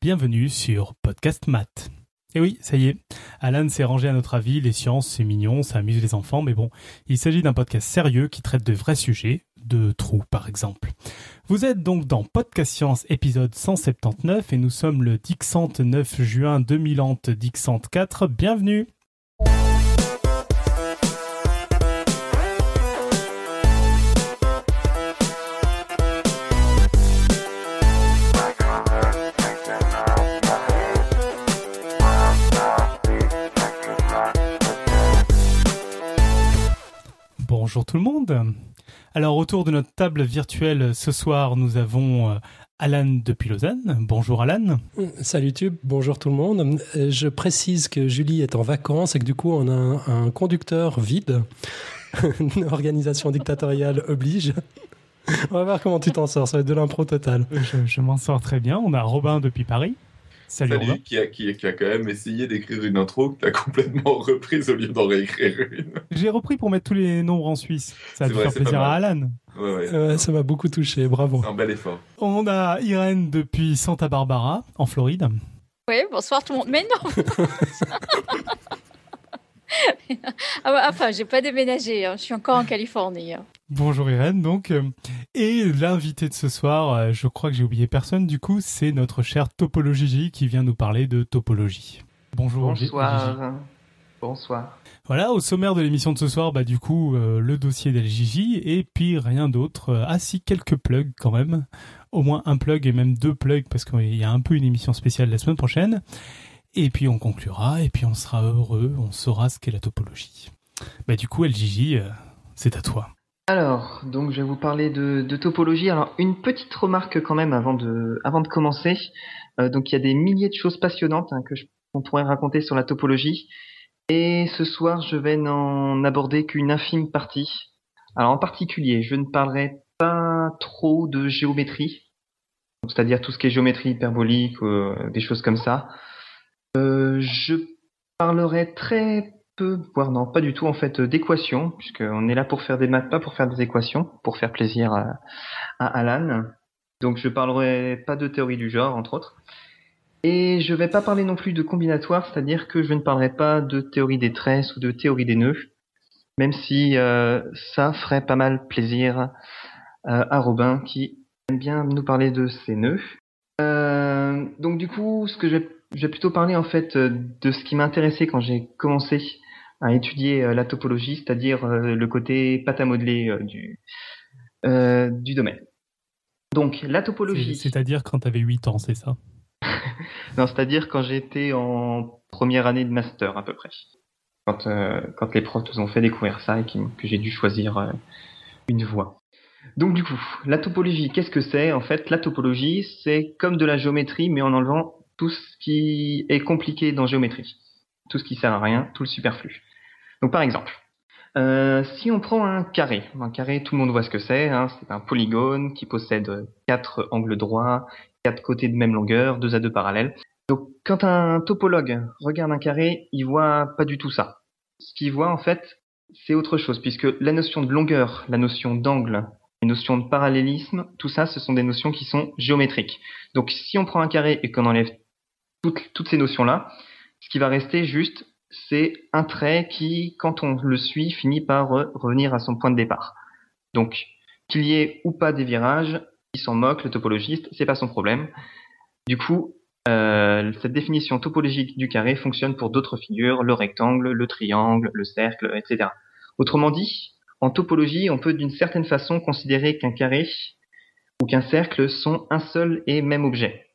bienvenue sur Podcast Math. Et oui, ça y est, Alan s'est rangé à notre avis, les sciences c'est mignon, ça amuse les enfants, mais bon, il s'agit d'un podcast sérieux qui traite de vrais sujets, de trous par exemple. Vous êtes donc dans Podcast Science épisode 179 et nous sommes le Dixant 9 juin 2000 Dixant 4, bienvenue Bonjour tout le monde. Alors autour de notre table virtuelle ce soir, nous avons euh, Alan depuis Lausanne. Bonjour Alan. Salut Tube, bonjour tout le monde. Euh, je précise que Julie est en vacances et que du coup on a un, conducteur vide. Une organisation dictatoriale oblige. On va voir comment tu t'en sors, ça va être de l'impro total. Je, je m'en sors très bien. On a Robin depuis Paris. Salut, qui, a, qui, a, quand même essayé d'écrire une intro que tu as complètement reprise au lieu d'en réécrire une. J'ai repris pour mettre tous les nombres en Suisse. Ça a dû faire plaisir à Alan. Ouais, ouais. ça m'a beaucoup touché, bravo. C'est un bel effort. On a Irène depuis Santa Barbara, en Floride. Oui, bonsoir tout le monde. Mais non ah Enfin, j'ai pas déménagé, hein. je suis encore en Californie. Hein. Bonjour Irène, donc. Euh, et l'invité de ce soir, euh, je crois que j'ai oublié personne, du coup, c'est notre cher Topologie qui vient nous parler de topologie. Bonjour. Bonsoir. Bonsoir. Voilà, au sommaire de l'émission de ce soir, bah du coup, euh, le dossier d'LJJ et puis rien d'autre. Ah si, quelques plugs quand même. Au moins un plug et même deux plugs parce qu'il y a un peu une émission spéciale la semaine prochaine. Et puis on conclura et puis on sera heureux, on saura ce qu'est la topologie. Bah du coup, LJJ, c'est à toi. Alors, donc je vais vous parler de, topologie. Alors, une petite remarque quand même avant de, commencer. Euh, donc, il y a des milliers de choses passionnantes hein, que qu'on pourrait raconter sur la topologie. Et ce soir, je vais n'en aborder qu'une infime partie. Alors, en particulier, je ne parlerai pas trop de géométrie, c'est-à-dire tout ce qui est géométrie hyperbolique, euh, des choses comme ça. Euh, je parlerai très peu, voire non, pas du tout en fait d'équations, puisqu'on est là pour faire des maths, pas pour faire des équations, pour faire plaisir à, Alan. Donc je parlerai pas de théorie du genre, entre autres. Et je vais pas parler non plus de combinatoire, c'est-à-dire que je ne parlerai pas de théorie des tresses ou de théorie des nœuds, même si euh, ça ferait pas mal plaisir euh, à Robin qui aime bien nous parler de ses nœuds. Euh, donc du coup, ce que je vais, je vais plutôt parler en fait de ce qui m'intéressait quand j'ai commencé à étudier euh, la topologie, c'est-à-dire euh, le côté pâte à modeler euh, du, du domaine. Donc, la topologie. C'est-à-dire quand tu avais 8 ans, c'est ça? Non, c'est-à-dire quand j'étais en première année de master, à peu près. Quand, quand les profs nous ont fait découvrir ça et que j'ai dû choisir une voie. Donc, du coup, la topologie, qu'est-ce que c'est? En fait, la topologie, c'est comme de la géométrie, mais en enlevant tout ce qui est compliqué dans géométrie. Tout ce qui sert à rien, tout le superflu. Donc par exemple, euh, si on prend un carré, un carré, tout le monde voit ce que c'est, hein, c'est un polygone qui possède quatre angles droits, quatre côtés de même longueur, deux à deux parallèles. Donc quand un topologue regarde un carré, il voit pas du tout ça. Ce qu'il voit en fait, c'est autre chose, puisque la notion de longueur, la notion d'angle, les notions de parallélisme, tout ça, ce sont des notions qui sont géométriques. Donc si on prend un carré et qu'on enlève toutes, toutes ces notions-là, ce qui va rester juste, c'est un trait qui, quand on le suit, finit par revenir à son point de départ. Donc, qu'il y ait ou pas des virages, il s'en moque, le topologiste, c'est pas son problème. Du coup, euh, cette définition topologique du carré fonctionne pour d'autres figures, le rectangle, le triangle, le cercle, etc. Autrement dit, en topologie, on peut d'une certaine façon considérer qu'un carré ou qu'un cercle sont un seul et même objet.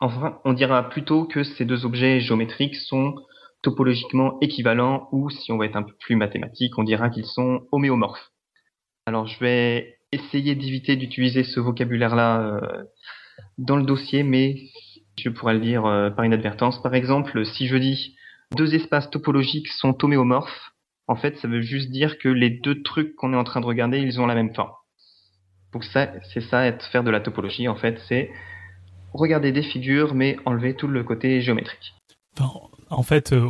Enfin, on dira plutôt que ces deux objets géométriques sont topologiquement équivalents ou, si on va être un peu plus mathématique, on dira qu'ils sont homéomorphes. Alors je vais essayer d'éviter d'utiliser ce vocabulaire-là euh, dans le dossier, mais je pourrais le dire euh, par inadvertance. Par exemple, si je dis deux espaces topologiques sont homéomorphes, en fait, ça veut juste dire que les deux trucs qu'on est en train de regarder, ils ont la même forme. Donc ça, c'est ça, être faire de la topologie. En fait, c'est regarder des figures, mais enlever tout le côté géométrique en fait, euh,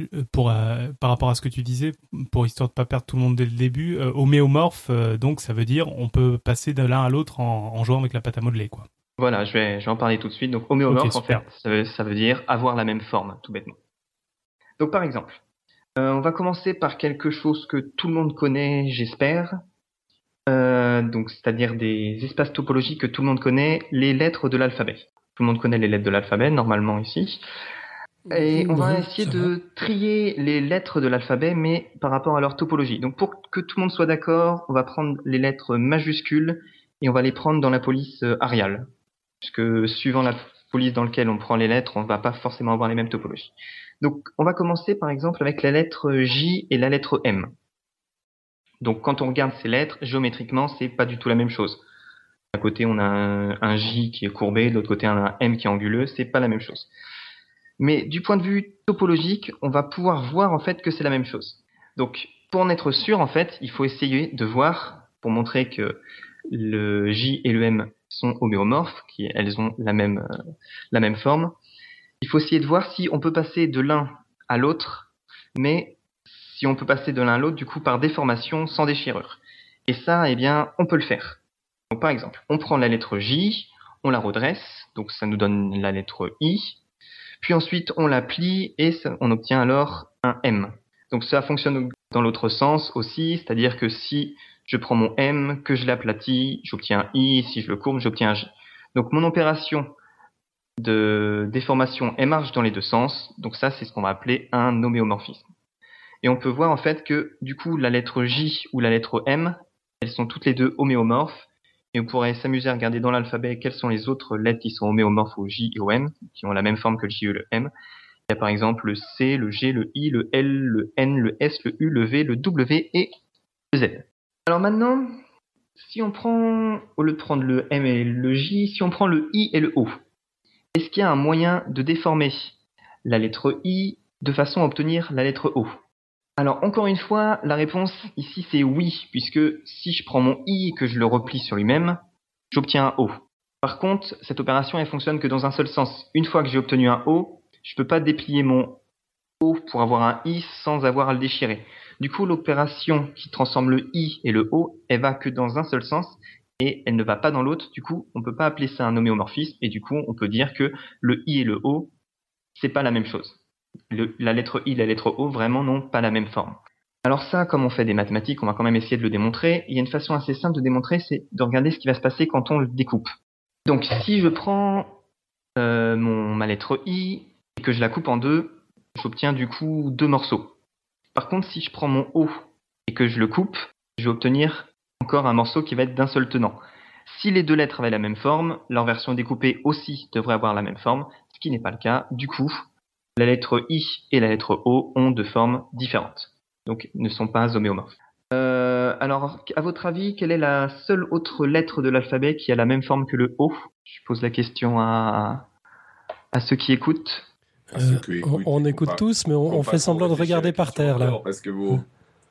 euh, pour, euh, par rapport à ce que tu disais, pour histoire de pas perdre tout le monde dès le début, homéomorphe, donc ça veut dire on peut passer de l'un à l'autre en, jouant avec la pâte à modeler, quoi. Voilà, je vais, je vais en parler tout de suite. Donc, homéomorphe, en fait, ça veut, ça veut dire avoir la même forme, tout bêtement. Donc, par exemple, on va commencer par quelque chose que tout le monde connaît, j'espère. Donc, c'est-à-dire des espaces topologiques que tout le monde connaît, les lettres de l'alphabet. Tout le monde connaît les lettres de l'alphabet, normalement, ici. Et on va essayer de trier les lettres de l'alphabet, mais par rapport à leur topologie. Donc pour que tout le monde soit d'accord, on va prendre les lettres majuscules et on va les prendre dans la police euh, ariale. Puisque suivant la police dans laquelle on prend les lettres, on va pas forcément avoir les mêmes topologies. Donc on va commencer par exemple avec la lettre J et la lettre M. Donc quand on regarde ces lettres, géométriquement, c'est pas du tout la même chose. D'un côté, on a un, un J qui est courbé, de l'autre côté, on a un M qui est anguleux, c'est pas la même chose. Mais du point de vue topologique, on va pouvoir voir en fait que c'est la même chose. Donc, pour en être sûr, en fait, il faut essayer de voir, pour montrer que le J et le M sont homéomorphes, qui elles ont la même, euh, la même forme, il faut essayer de voir si on peut passer de l'un à l'autre, mais si on peut passer de l'un à l'autre, du coup, par déformation sans déchirure. Et ça, eh bien, on peut le faire. Donc, par exemple, on prend la lettre J, on la redresse, donc ça nous donne la lettre I, puis ensuite on la plie et on obtient alors un M. Donc ça fonctionne dans l'autre sens aussi, c'est-à-dire que si je prends mon M, que je l'aplatis, j'obtiens un I, si je le courbe, j'obtiens un J. Donc mon opération de déformation, elle marche dans les deux sens, donc ça c'est ce qu'on va appeler un homéomorphisme. Et on peut voir en fait que du coup la lettre J ou la lettre M, elles sont toutes les deux homéomorphes, et on pourrait s'amuser à regarder dans l'alphabet quelles sont les autres lettres qui sont homéomorphes au J et au M, qui ont la même forme que le J et le M. Il y a par exemple le C, le G, le I, le L, le N, le S, le U, le V, le W et le Z. Alors maintenant, si on prend, au lieu de prendre le M et le J, si on prend le I et le O, est-ce qu'il y a un moyen de déformer la lettre I de façon à obtenir la lettre O? Alors encore une fois, la réponse ici c'est oui, puisque si je prends mon i et que je le replie sur lui-même, j'obtiens un o. Par contre, cette opération elle fonctionne que dans un seul sens. Une fois que j'ai obtenu un o, je peux pas déplier mon o pour avoir un i sans avoir à le déchirer. Du coup, l'opération qui transforme le i et le o, elle va que dans un seul sens et elle ne va pas dans l'autre. Du coup, on peut pas appeler ça un homéomorphisme et du coup, on peut dire que le i et le o, c'est pas la même chose la lettre I et la lettre O vraiment n'ont pas la même forme. Alors ça, comme on fait des mathématiques, on va quand même essayer de le démontrer. Il y a une façon assez simple de démontrer, c'est de regarder ce qui va se passer quand on le découpe. Donc si je prends euh, mon, ma lettre I et que je la coupe en deux, j'obtiens du coup deux morceaux. Par contre, si je prends mon O et que je le coupe, je vais obtenir encore un morceau qui va être d'un seul tenant. Si les deux lettres avaient la même forme, leur version découpée aussi devrait avoir la même forme, ce qui n'est pas le cas. Du coup, la lettre I et la lettre O ont deux formes différentes, donc ne sont pas homéomorphes. Euh, alors, à votre avis, quelle est la seule autre lettre de l'alphabet qui a la même forme que le O? Je pose la question à, à ceux qui écoutent. À ceux Euh, qui on, écoute pas- tous, mais on, fait semblant de regarder par terre là. Parce que bon.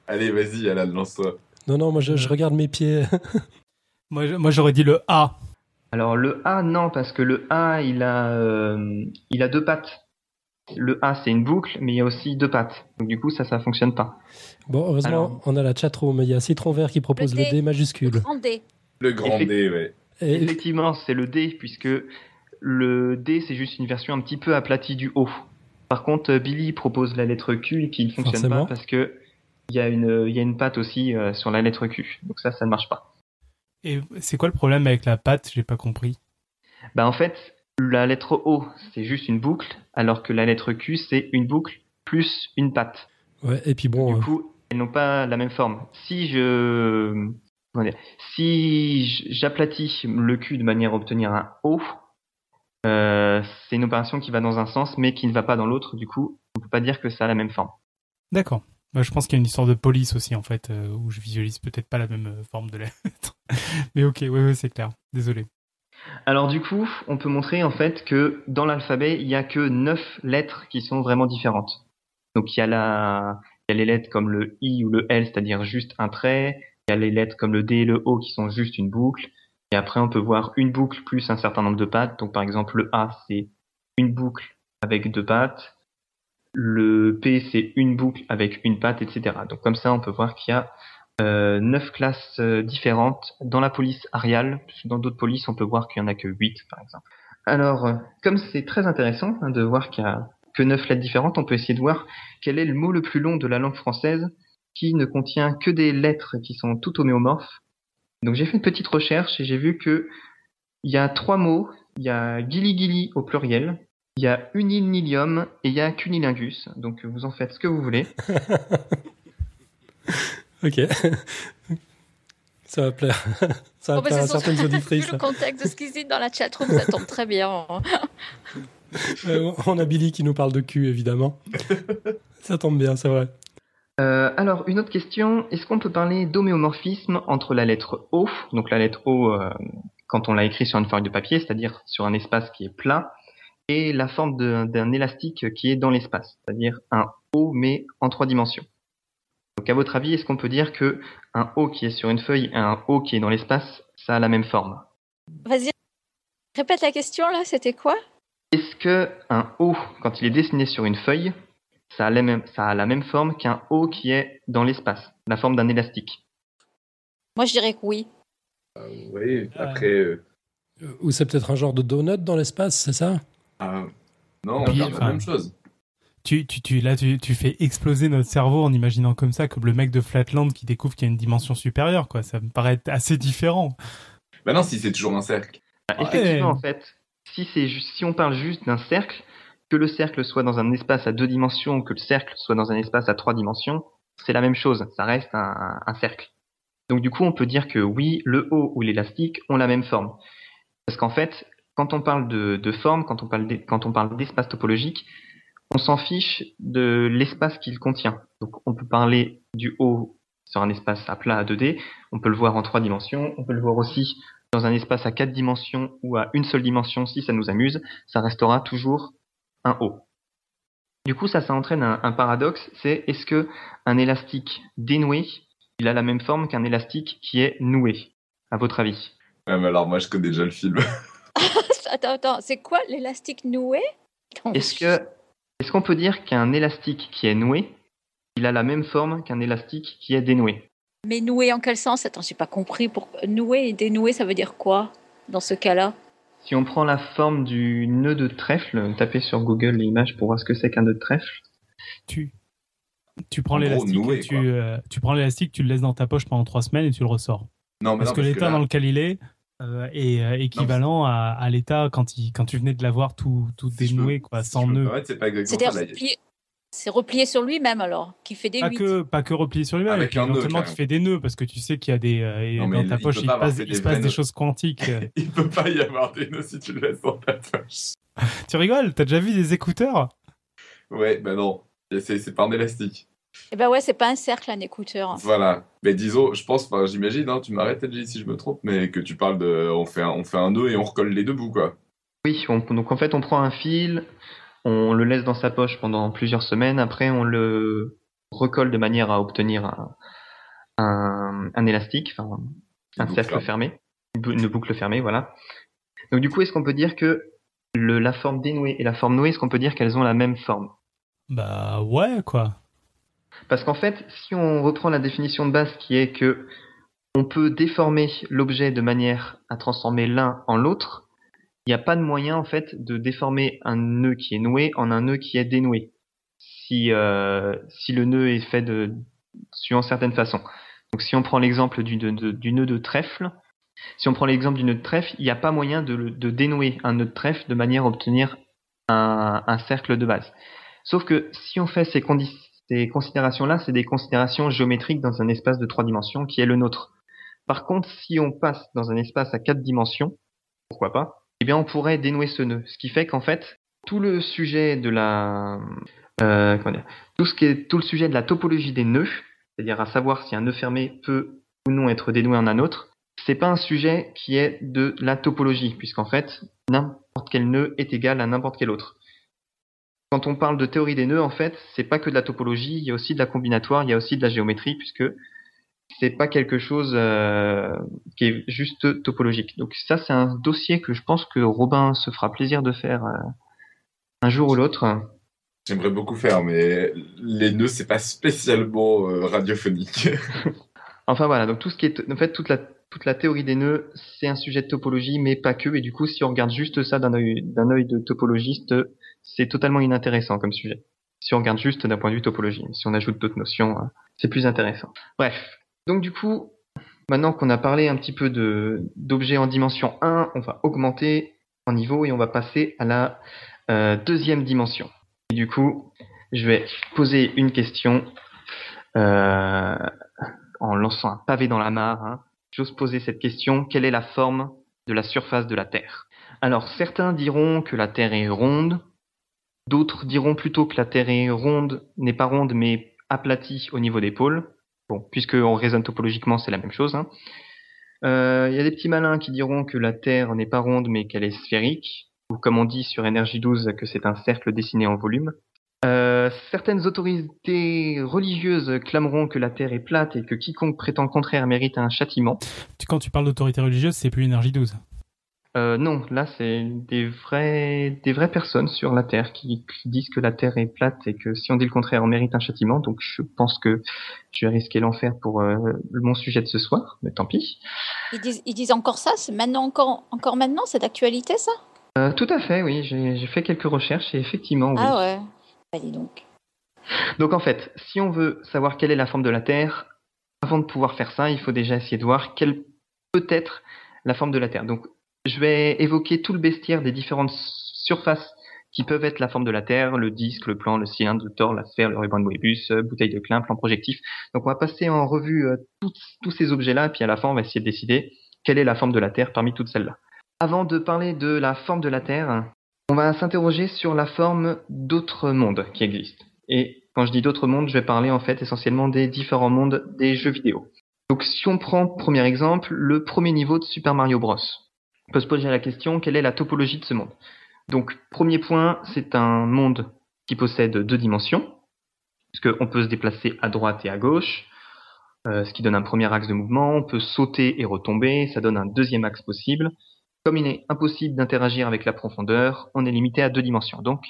Allez, vas-y, Alan, lance-toi. Non, non, moi je, je regarde mes pieds. Moi, j'aurais dit le A. Alors le A, non, parce que le A, il a, euh, il a deux pattes. Le A, c'est une boucle, mais il y a aussi deux pattes. Donc du coup, ça, ça fonctionne pas. Bon, heureusement, Alors. on a la chatroom. Il y a Citron Vert qui propose Le le D. Majuscule. Grand D. Le grand Effect- D, ouais. Et, Effectivement, c'est le D, puisque le D, c'est juste une version un petit peu aplatie du O. Par contre, euh, Billy propose la lettre Q qui ne fonctionne Forcément. pas parce que il y a une, il y a une patte aussi euh, sur la lettre Q. Donc ça, ça ne marche pas. Et c'est quoi le problème avec la patte? J'ai pas compris. Bah en fait, la lettre O, c'est juste une boucle, alors que la lettre Q, c'est une boucle plus une patte. ouais, et puis bon, Du euh, coup, elles n'ont pas la même forme. Si je, si j'aplatis le Q de manière à obtenir un O, euh, c'est une opération qui va dans un sens, mais qui ne va pas dans l'autre. Du coup, on peut pas dire que ça a la même forme. D'accord. Bah, je pense qu'il y a une histoire de police aussi, en fait, euh, où je visualise peut-être pas la même forme de lettre. Mais ok, ouais, ouais, c'est clair. Désolé. Alors du coup, on peut montrer en fait que dans l'alphabet, il y a que neuf lettres qui sont vraiment différentes. Donc il y a la, y a les lettres comme le I ou le L, c'est-à-dire juste un trait. Il y a les lettres comme le D et le O qui sont juste une boucle. Et après, on peut voir une boucle plus un certain nombre de pattes. Donc par exemple, le A, c'est une boucle avec deux pattes. Le P, c'est une boucle avec une patte, etc. Donc comme ça, on peut voir qu'il y a neuf classes euh, différentes dans la police Arial. Dans d'autres polices, on peut voir qu'il y en a que huit, par exemple. Alors, euh, comme c'est très intéressant hein, de voir qu'il y a que neuf lettres différentes, on peut essayer de voir quel est le mot le plus long de la langue française qui ne contient que des lettres qui sont toutes homéomorphes. Donc j'ai fait une petite recherche et j'ai vu que il y a trois mots. Il y a gili-gili au pluriel, il y a unilnilium et il y a cunilingus. Donc vous en faites ce que vous voulez. Ok. Ça va plaire. Ça va Oh, plaire à certaines Vu le contexte de ce qu'ils disent dans la chatroom, ça tombe très bien. Euh, on a Billy qui nous parle de cul, évidemment. Ça tombe bien, c'est vrai. Euh, alors une autre question, est-ce qu'on peut parler d'homéomorphisme entre la lettre O, donc la lettre O euh, quand on l'a écrit sur une feuille de papier, c'est-à-dire sur un espace qui est plat, et la forme d'un élastique qui est dans l'espace, c'est-à-dire un O mais en trois dimensions? Donc à votre avis, est-ce qu'on peut dire que un O qui est sur une feuille et un O qui est dans l'espace, ça a la même forme? Vas-y, répète la question là, c'était quoi? Est-ce que un O, quand il est dessiné sur une feuille, ça a, la même, ça a la même forme qu'un O qui est dans l'espace, la forme d'un élastique? Moi, je dirais que oui. Oui, après. euh, Euh, Ou c'est peut-être un genre de donut dans l'espace, c'est ça? Ah, non, on enfin, la même chose. Tu, tu, tu, là, tu, tu fais exploser notre cerveau en imaginant comme ça, comme le mec de Flatland qui découvre qu'il y a une dimension supérieure, quoi. Ça me paraît assez différent. Bah non, si c'est toujours un cercle. Bah, Ouais. Effectivement, en fait, si, c'est si on parle juste d'un cercle, que le cercle soit dans un espace à deux dimensions ou que le cercle soit dans un espace à trois dimensions, c'est la même chose, ça reste un, un cercle. Donc du coup, on peut dire que oui, le haut ou l'élastique ont la même forme. Parce qu'en fait, quand on parle de, de forme, quand on parle d'e- quand on parle d'espace topologique, on s'en fiche de l'espace qu'il contient. Donc on peut parler du haut sur un espace à plat à 2D, on peut le voir en trois dimensions, on peut le voir aussi dans un espace à quatre dimensions ou à une seule dimension si ça nous amuse, ça restera toujours un haut. Du coup, ça, ça entraîne un, un paradoxe, c'est est-ce que un élastique dénoué, il a la même forme qu'un élastique qui est noué, à votre avis? Ouais, mais alors moi, je connais déjà le film. attends, attends, c'est quoi l'élastique noué? Est-ce que est-ce qu'on peut dire qu'un élastique qui est noué, il a la même forme qu'un élastique qui est dénoué? Mais noué en quel sens? Attends, j'ai pas compris. Pour... Noué et dénoué, ça veut dire quoi dans ce cas-là? Si on prend la forme du nœud de trèfle, tapez sur Google l'image pour voir ce que c'est qu'un nœud de trèfle. Tu, tu prends l'élastique, tu, euh, tu prends l'élastique, tu le laisses dans ta poche pendant trois semaines et tu le ressors. Non, mais Parce non, que l'état là- dans lequel il est euh, est euh, équivalent à, à l'état quand, il, quand tu venais de l'avoir tout, tout si je dénoué, peux- quoi, si sans nœud. C'est C'est-à-dire replié... c'est replié sur lui-même alors, qui fait des Pas que, pas que replié sur lui-même, Avec et puis un nœud, éventuellement tu carrément. fais des nœuds parce que tu sais qu'il y a des. euh, Non, mais dans ta il poche, il, passe, fait il des se passe des choses quantiques. Il peut pas y avoir des nœuds si tu le laisses dans ta poche. tu rigoles T'as déjà vu des écouteurs? Ouais, bah non. C'est c'est pas un élastique. Eh ben ouais, c'est pas un cercle, un écouteur. Voilà. Mais disons, je pense, enfin, j'imagine, hein, tu m'arrêtes, LG, si je me trompe, mais que tu parles de. On fait un, on fait un nœud et on recolle les deux bouts, quoi. Oui, on- donc en fait, on prend un fil, on le laisse dans sa poche pendant plusieurs semaines, après on le recolle de manière à obtenir un, un, un élastique, enfin un Une cercle fermé, une bou- une boucle fermée, voilà. Donc du coup, est-ce qu'on peut dire que le, la forme dénouée et la forme nouée, est-ce qu'on peut dire qu'elles ont la même forme? Bah ouais, quoi. Parce qu'en fait, si on reprend la définition de base qui est que on peut déformer l'objet de manière à transformer l'un en l'autre, il n'y a pas de moyen en fait de déformer un nœud qui est noué en un nœud qui est dénoué. Si, euh, si le nœud est fait de suivant certaines façons. Donc si on prend l'exemple du, nœud de trèfle, si on prend l'exemple nœud de trèfle, il n'y a pas moyen de, dénouer un nœud de trèfle de manière à obtenir un, cercle de base. Sauf que si on fait ces, condi- ces considérations-là, c'est des considérations géométriques dans un espace de trois dimensions qui est le nôtre. Par contre, si on passe dans un espace à quatre dimensions, pourquoi pas, eh bien on pourrait dénouer ce nœud. Ce qui fait qu'en fait, tout le sujet de la, euh, comment dire, tout le sujet de la topologie des nœuds, c'est-à-dire à savoir si un nœud fermé peut ou non être dénoué en un autre, c'est pas un sujet qui est de la topologie, puisqu'en fait, n'importe quel nœud est égal à n'importe quel autre. Quand on parle de théorie des nœuds, en fait, c'est pas que de la topologie, il y a aussi de la combinatoire, il y a aussi de la géométrie, puisque c'est pas quelque chose euh, qui est juste topologique. Donc ça, c'est un dossier que je pense que Robin se fera plaisir de faire euh, un jour ou l'autre. J'aimerais beaucoup faire, mais les nœuds, c'est pas spécialement euh, radiophonique. Enfin voilà, donc tout ce qui est, en fait, toute la, toute la théorie des nœuds, c'est un sujet de topologie, mais pas que. Et du coup, si on regarde juste ça d'un œil, d'un œil de topologiste, c'est totalement inintéressant comme sujet. Si on regarde juste d'un point de vue topologie, si on ajoute d'autres notions, hein, c'est plus intéressant. Bref. Donc du coup, maintenant qu'on a parlé un petit peu d'objets en dimension 1, on va augmenter en niveau et on va passer à la euh, deuxième dimension. Et du coup, je vais poser une question euh, en lançant un pavé dans la mare. Hein. J'ose poser cette question quelle est la forme de la surface de la Terre? Alors, certains diront que la Terre est ronde, d'autres diront plutôt que la Terre est ronde, n'est pas ronde, mais aplatie au niveau des pôles. Bon, puisque on raisonne topologiquement, c'est la même chose. Hein. Euh, il y a des petits malins qui diront que la Terre n'est pas ronde, mais qu'elle est sphérique, ou comme on dit sur Énergie 12, que c'est un cercle dessiné en volume. Euh, certaines autorités religieuses clameront que la Terre est plate et que quiconque prétend le contraire mérite un châtiment. Quand tu parles d'autorité religieuse, c'est plus énergie 12. Euh, non, là c'est des vrais, des vraies personnes sur la Terre qui, qui, disent que la Terre est plate et que si on dit le contraire, on mérite un châtiment. Donc je pense que je vais risquer l'enfer pour euh, mon sujet de ce soir, mais tant pis. Ils disent, ils disent encore ça C'est maintenant encore, encore maintenant C'est d'actualité ça? Euh, Tout à fait, oui. J'ai fait quelques recherches et effectivement. Oui. Ah ouais. Allez donc. Donc en fait, si on veut savoir quelle est la forme de la Terre, avant de pouvoir faire ça, il faut déjà essayer de voir quelle peut être la forme de la Terre. Donc je vais évoquer tout le bestiaire des différentes surfaces qui peuvent être la forme de la Terre, le disque, le plan, le cylindre, le tore, la sphère, le ruban de Moebius, euh, bouteille de Klein, plan projectif. Donc on va passer en revue euh, tous, ces objets-là, puis à la fin on va essayer de décider quelle est la forme de la Terre parmi toutes celles-là. Avant de parler de la forme de la Terre, on va s'interroger sur la forme d'autres mondes qui existent. Et quand je dis d'autres mondes, je vais parler en fait essentiellement des différents mondes des jeux vidéo. Donc si on prend premier exemple, le premier niveau de Super Mario Bros. Peut se poser la question quelle est la topologie de ce monde? Donc premier point, c'est un monde qui possède deux dimensions, puisqu'on peut se déplacer à droite et à gauche, euh, ce qui donne un premier axe de mouvement, on peut sauter et retomber, ça donne un deuxième axe possible, comme il est impossible d'interagir avec la profondeur, on est limité à deux dimensions. Donc,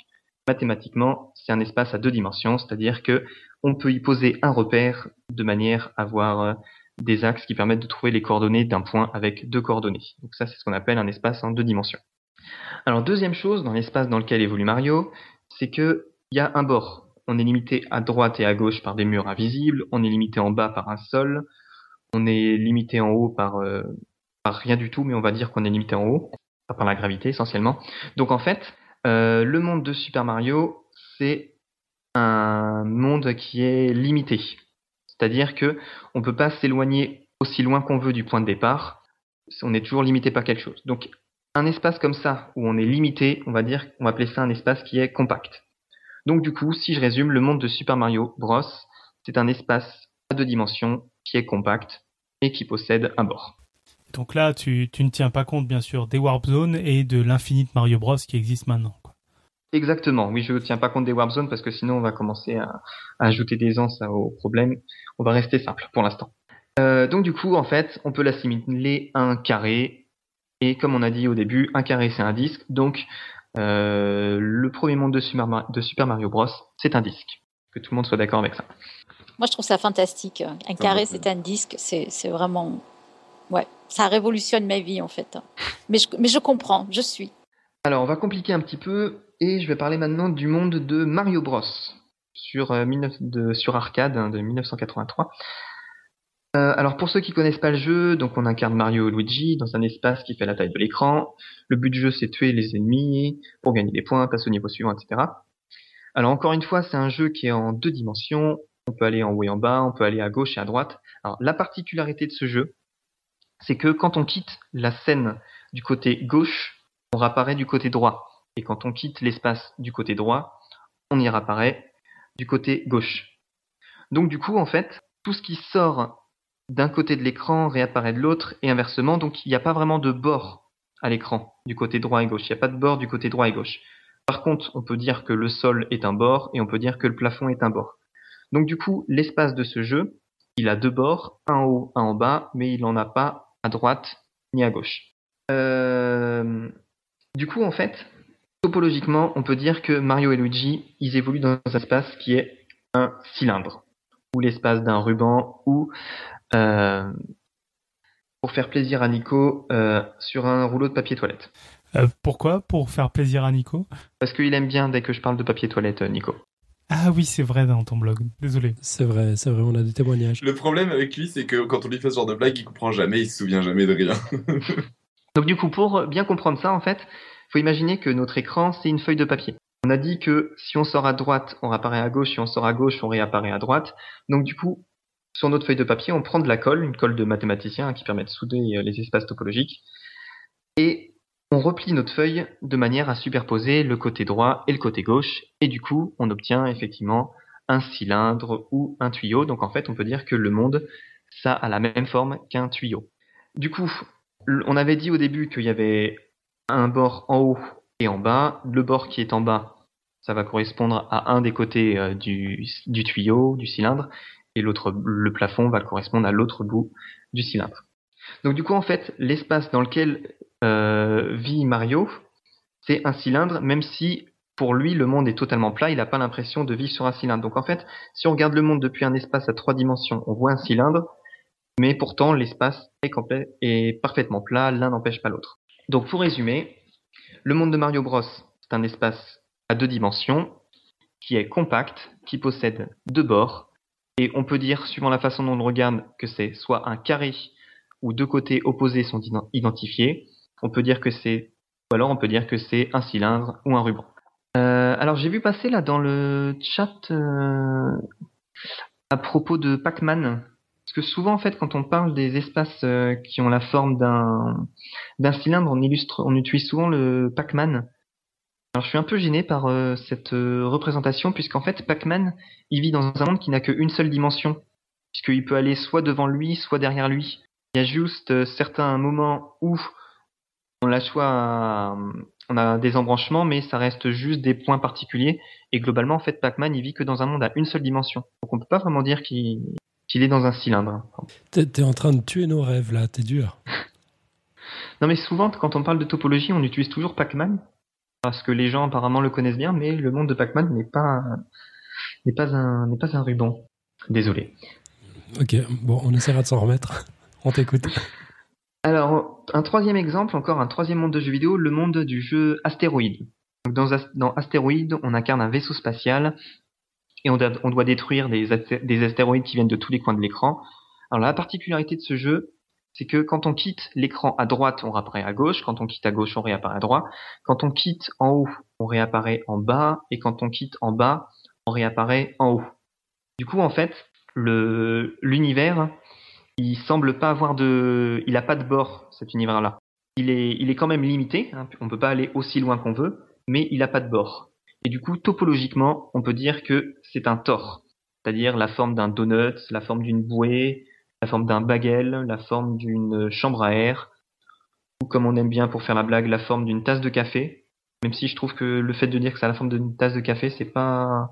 mathématiquement, c'est un espace à deux dimensions, c'est-à-dire que on peut y poser un repère de manière à avoir euh, des axes qui permettent de trouver les coordonnées d'un point avec deux coordonnées. Donc ça, c'est ce qu'on appelle un espace en deux dimensions. Alors, deuxième chose, dans l'espace dans lequel évolue Mario, c'est que il y a un bord. On est limité à droite et à gauche par des murs invisibles, on est limité en bas par un sol, on est limité en haut par euh, rien du tout, mais on va dire qu'on est limité en haut, par la gravité essentiellement. Donc en fait, euh, le monde de Super Mario, c'est un monde qui est limité. C'est-à-dire que on peut pas s'éloigner aussi loin qu'on veut du point de départ. On est toujours limité par quelque chose. Donc un espace comme ça, où on est limité, on va dire, on va appeler ça un espace qui est compact. Donc du coup, si je résume, le monde de Super Mario Bros, c'est un espace à deux dimensions qui est compact et qui possède un bord. Donc là, tu, tu, ne tiens pas compte, bien sûr, des Warp Zones et de l'Infinite Mario Bros qui existe maintenant. Exactement. Oui, je ne tiens pas compte des Warp Zones parce que sinon, on va commencer à, à ajouter des ans au problème. On va rester simple pour l'instant. Euh, donc du coup, en fait, on peut l'assimiler à un carré. Et comme on a dit au début, un carré, c'est un disque. Donc, euh, le premier monde de Super, Mario, de Super Mario Bros, c'est un disque. Que tout le monde soit d'accord avec ça. Moi, je trouve ça fantastique. Un carré, c'est un disque. C'est vraiment ouais, ça révolutionne ma vie en fait. Mais je, mais je comprends, je suis. Alors, on va compliquer un petit peu et je vais parler maintenant du monde de Mario Bros sur, euh, arcade hein, de 1983. Euh, alors pour ceux qui connaissent pas le jeu, donc on incarne Mario et Luigi dans un espace qui fait la taille de l'écran. Le but du jeu c'est tuer les ennemis pour gagner des points, passer au niveau suivant, etc. Alors encore une fois, c'est un jeu qui est en deux dimensions. On peut aller en haut et en bas, on peut aller à gauche et à droite. Alors la particularité de ce jeu, c'est que quand on quitte la scène du côté gauche, on réapparaît du côté droit. Et quand on quitte l'espace du côté droit, on y réapparaît du côté gauche. Donc du coup, en fait, tout ce qui sort d'un côté de l'écran réapparaît de l'autre et inversement. Donc il n'y a pas vraiment de bord à l'écran du côté droit et gauche. Il n'y a pas de bord du côté droit et gauche. Par contre, on peut dire que le sol est un bord et on peut dire que le plafond est un bord. Donc du coup, l'espace de ce jeu, il a deux bords, un en haut, un en bas, mais il n'en a pas à droite ni à gauche. Euh, du coup, en fait, topologiquement, on peut dire que Mario et Luigi, ils évoluent dans un espace qui est un cylindre, ou l'espace d'un ruban, ou euh, pour faire plaisir à Nico euh, sur un rouleau de papier toilette. Euh, pourquoi? Pour faire plaisir à Nico? Parce qu'il aime bien dès que je parle de papier toilette, Nico. Ah oui, c'est vrai dans ton blog. Désolé. C'est vrai, c'est vrai, on a des témoignages. Le problème avec lui, c'est que quand on lui fait ce genre de blague, il comprend jamais, il se souvient jamais de rien. Donc du coup, pour bien comprendre ça, en fait, faut imaginer que notre écran, c'est une feuille de papier. On a dit que si on sort à droite, on réapparaît à gauche, si on sort à gauche, on réapparaît à droite. Donc du coup, sur notre feuille de papier, on prend de la colle, une colle de mathématicien qui permet de souder euh, les espaces topologiques, et on replie notre feuille de manière à superposer le côté droit et le côté gauche, et du coup, on obtient effectivement un cylindre ou un tuyau. Donc en fait, on peut dire que le monde, ça a la même forme qu'un tuyau. Du coup, on avait dit au début qu'il y avait un bord en haut et en bas. Le bord qui est en bas, ça va correspondre à un des côtés euh, du, tuyau, du cylindre, et l'autre, le plafond va correspondre à l'autre bout du cylindre. Donc du coup, en fait, l'espace dans lequel euh, vit Mario, c'est un cylindre, même si pour lui le monde est totalement plat, il n'a pas l'impression de vivre sur un cylindre. Donc en fait, si on regarde le monde depuis un espace à trois dimensions, on voit un cylindre, mais pourtant l'espace est complet et parfaitement plat, l'un n'empêche pas l'autre. Donc pour résumer, le monde de Mario Bros, c'est un espace à deux dimensions qui est compact, qui possède deux bords, et on peut dire, suivant la façon dont on le regarde, que c'est soit un carré où deux côtés opposés sont identifiés, on peut dire que c'est, ou alors on peut dire que c'est un cylindre ou un ruban. Euh, alors j'ai vu passer là dans le chat euh, à propos de Pac-Man, parce que souvent en fait quand on parle des espaces euh, qui ont la forme d'un cylindre, on illustre, on utilise souvent le Pac-Man. Alors je suis un peu gêné par euh, cette euh, représentation puisqu'en fait Pac-Man il vit dans un monde qui n'a qu'une seule dimension puisqu'il peut aller soit devant lui soit derrière lui. Il y a juste certains moments où on on a des embranchements mais ça reste juste des points particuliers et globalement en fait Pac-Man il vit que dans un monde à une seule dimension. Donc on peut pas vraiment dire qu'il est dans un cylindre. T'es t'es en train de tuer nos rêves là, t'es dur. Non mais souvent quand on parle de topologie on utilise toujours Pac-Man parce que les gens apparemment le connaissent bien, mais le monde de Pac-Man n'est pas n'est pas un n'est pas un ruban. Désolé. Ok, bon, on essaiera de s'en remettre. On t'écoute. Alors un troisième exemple, encore un troisième monde de jeux vidéo, le monde du jeu Astéroïde. Dans, dans Astéroïde, on incarne un vaisseau spatial et on doit, on doit détruire des, des astéroïdes qui viennent de tous les coins de l'écran. Alors la particularité de ce jeu, c'est que quand on quitte l'écran à droite, on réapparaît à gauche. Quand on quitte à gauche, on réapparaît à droite. Quand on quitte en haut, on réapparaît en bas. Et quand on quitte en bas, on réapparaît en haut. Du coup, en fait, l'univers, il semble pas avoir de, il a pas de bord cet univers-là. Il est, il est quand même limité. Hein, on peut pas aller aussi loin qu'on veut, mais il a pas de bord. Et du coup, topologiquement, on peut dire que c'est un tor, c'est-à-dire la forme d'un donut, la forme d'une bouée, la forme d'un bagel, la forme d'une chambre à air, ou comme on aime bien pour faire la blague, la forme d'une tasse de café. Même si je trouve que le fait de dire que c'est la forme d'une tasse de café, c'est pas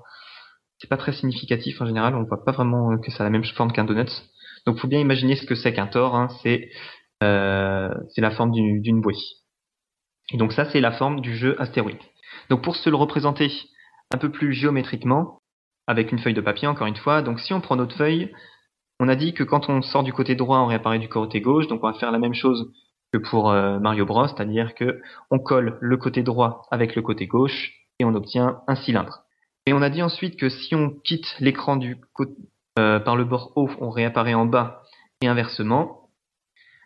c'est pas très significatif en général. On voit pas vraiment que ça a la même forme qu'un donut. Donc, faut bien imaginer ce que c'est qu'un tor. Hein. C'est euh, c'est la forme d'une bouée. Et donc ça, c'est la forme du jeu astéroïde. Donc pour se le représenter un peu plus géométriquement, avec une feuille de papier encore une fois, donc si on prend notre feuille, on a dit que quand on sort du côté droit, on réapparaît du côté gauche, donc on va faire la même chose que pour euh, Mario Bros, c'est-à-dire que on colle le côté droit avec le côté gauche et on obtient un cylindre. Et on a dit ensuite que si on quitte l'écran euh, par le bord haut, on réapparaît en bas et inversement.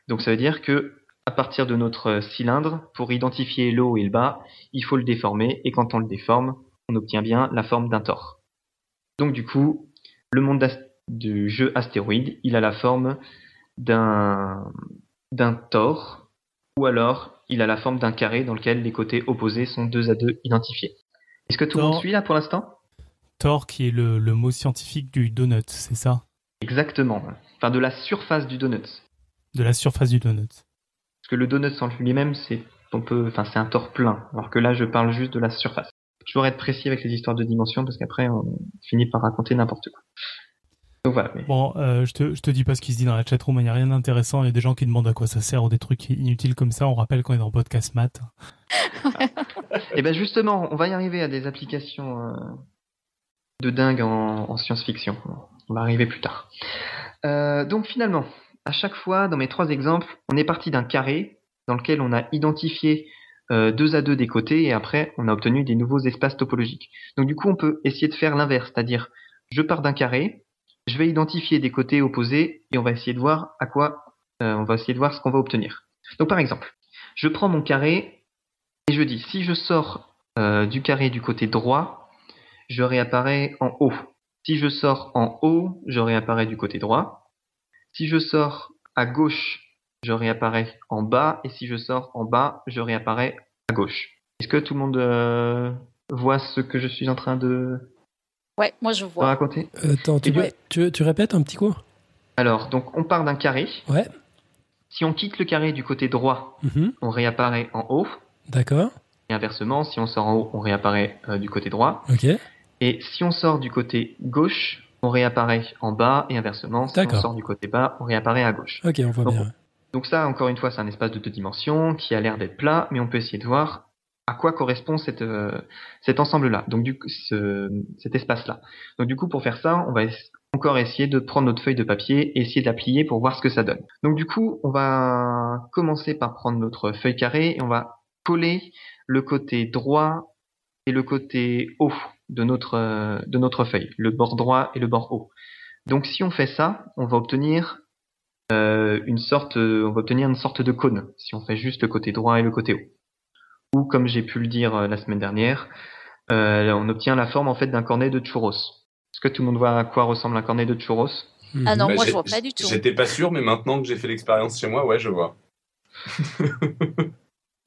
Donc ça veut dire que à partir de notre cylindre, pour identifier le haut et le bas, il faut le déformer et quand on le déforme, on obtient bien la forme d'un tor. Donc du coup, le monde du jeu astéroïde, il a la forme d'un d'un tor ou alors il a la forme d'un carré dans lequel les côtés opposés sont deux à deux identifiés. Est-ce que tout le monde suit là pour l'instant? Tor, qui est le, le mot scientifique du donut, c'est ça? Exactement. Enfin de la surface du donut. De la surface du donut. Parce que le donut en lui-même, c'est on peut, enfin c'est un tor plein. Alors que là, je parle juste de la surface. Toujours être précis avec les histoires de dimensions parce qu'après on finit par raconter n'importe quoi. Donc voilà. mais- Bon, euh, je, te, je te dis pas ce qui se dit dans la chatroom, il n'y a rien d'intéressant. Il y a des gens qui demandent à quoi ça sert ou des trucs inutiles comme ça. On rappelle qu'on est dans Podcast Math. Et ben justement, on va y arriver à des applications euh, de dingue en, en science-fiction. On va arriver plus tard. Euh, donc finalement, à chaque fois, dans mes trois exemples, on est parti d'un carré dans lequel on a identifié euh, deux à deux des côtés et après on a obtenu des nouveaux espaces topologiques. Donc du coup, on peut essayer de faire l'inverse, c'est-à-dire je pars d'un carré, je vais identifier des côtés opposés et on va essayer de voir à quoi, euh, on va essayer de voir ce qu'on va obtenir. Donc par exemple, je prends mon carré et je dis si je sors euh, du carré du côté droit, je réapparais en haut. Si je sors en haut, je réapparais du côté droit. Si je sors à gauche, je réapparais en bas. Et si je sors en bas, je réapparais à gauche. Est-ce que tout le monde euh, voit ce que je suis en train de Ouais, moi je vois. raconter? Euh, Attends, tu, Et ouais. tu, tu répètes un petit coup? Alors, donc on part d'un carré. Ouais. Si on quitte le carré du côté droit, Mhm. on réapparaît en haut. D'accord. Et inversement, si on sort en haut, on réapparaît euh, du côté droit. Ok. Et si on sort du côté gauche, on réapparaît en bas. Et inversement, si on sort du côté bas, on réapparaît à gauche. Ok, on voit Donc, bien. Donc ça, encore une fois, c'est un espace de deux dimensions qui a l'air d'être plat, mais on peut essayer de voir à quoi correspond cette, euh, cet ensemble-là, donc du coup, ce, cet espace-là. Donc du coup, pour faire ça, on va encore essayer de prendre notre feuille de papier et essayer de la plier pour voir ce que ça donne. Donc du coup, on va commencer par prendre notre feuille carrée et on va coller le côté droit et le côté haut de notre, euh, de notre feuille, le bord droit et le bord haut. Donc si on fait ça, on va obtenir euh, une sorte, on va obtenir une sorte de cône si on fait juste le côté droit et le côté haut. Ou comme j'ai pu le dire euh, la semaine dernière, euh, on obtient la forme en fait d'un cornet de churros. Est-ce que tout le monde voit à quoi ressemble un cornet de churros. Ah non, Bah, moi je vois pas du tout. J'étais pas sûr, mais maintenant que j'ai fait l'expérience chez moi, ouais, je vois.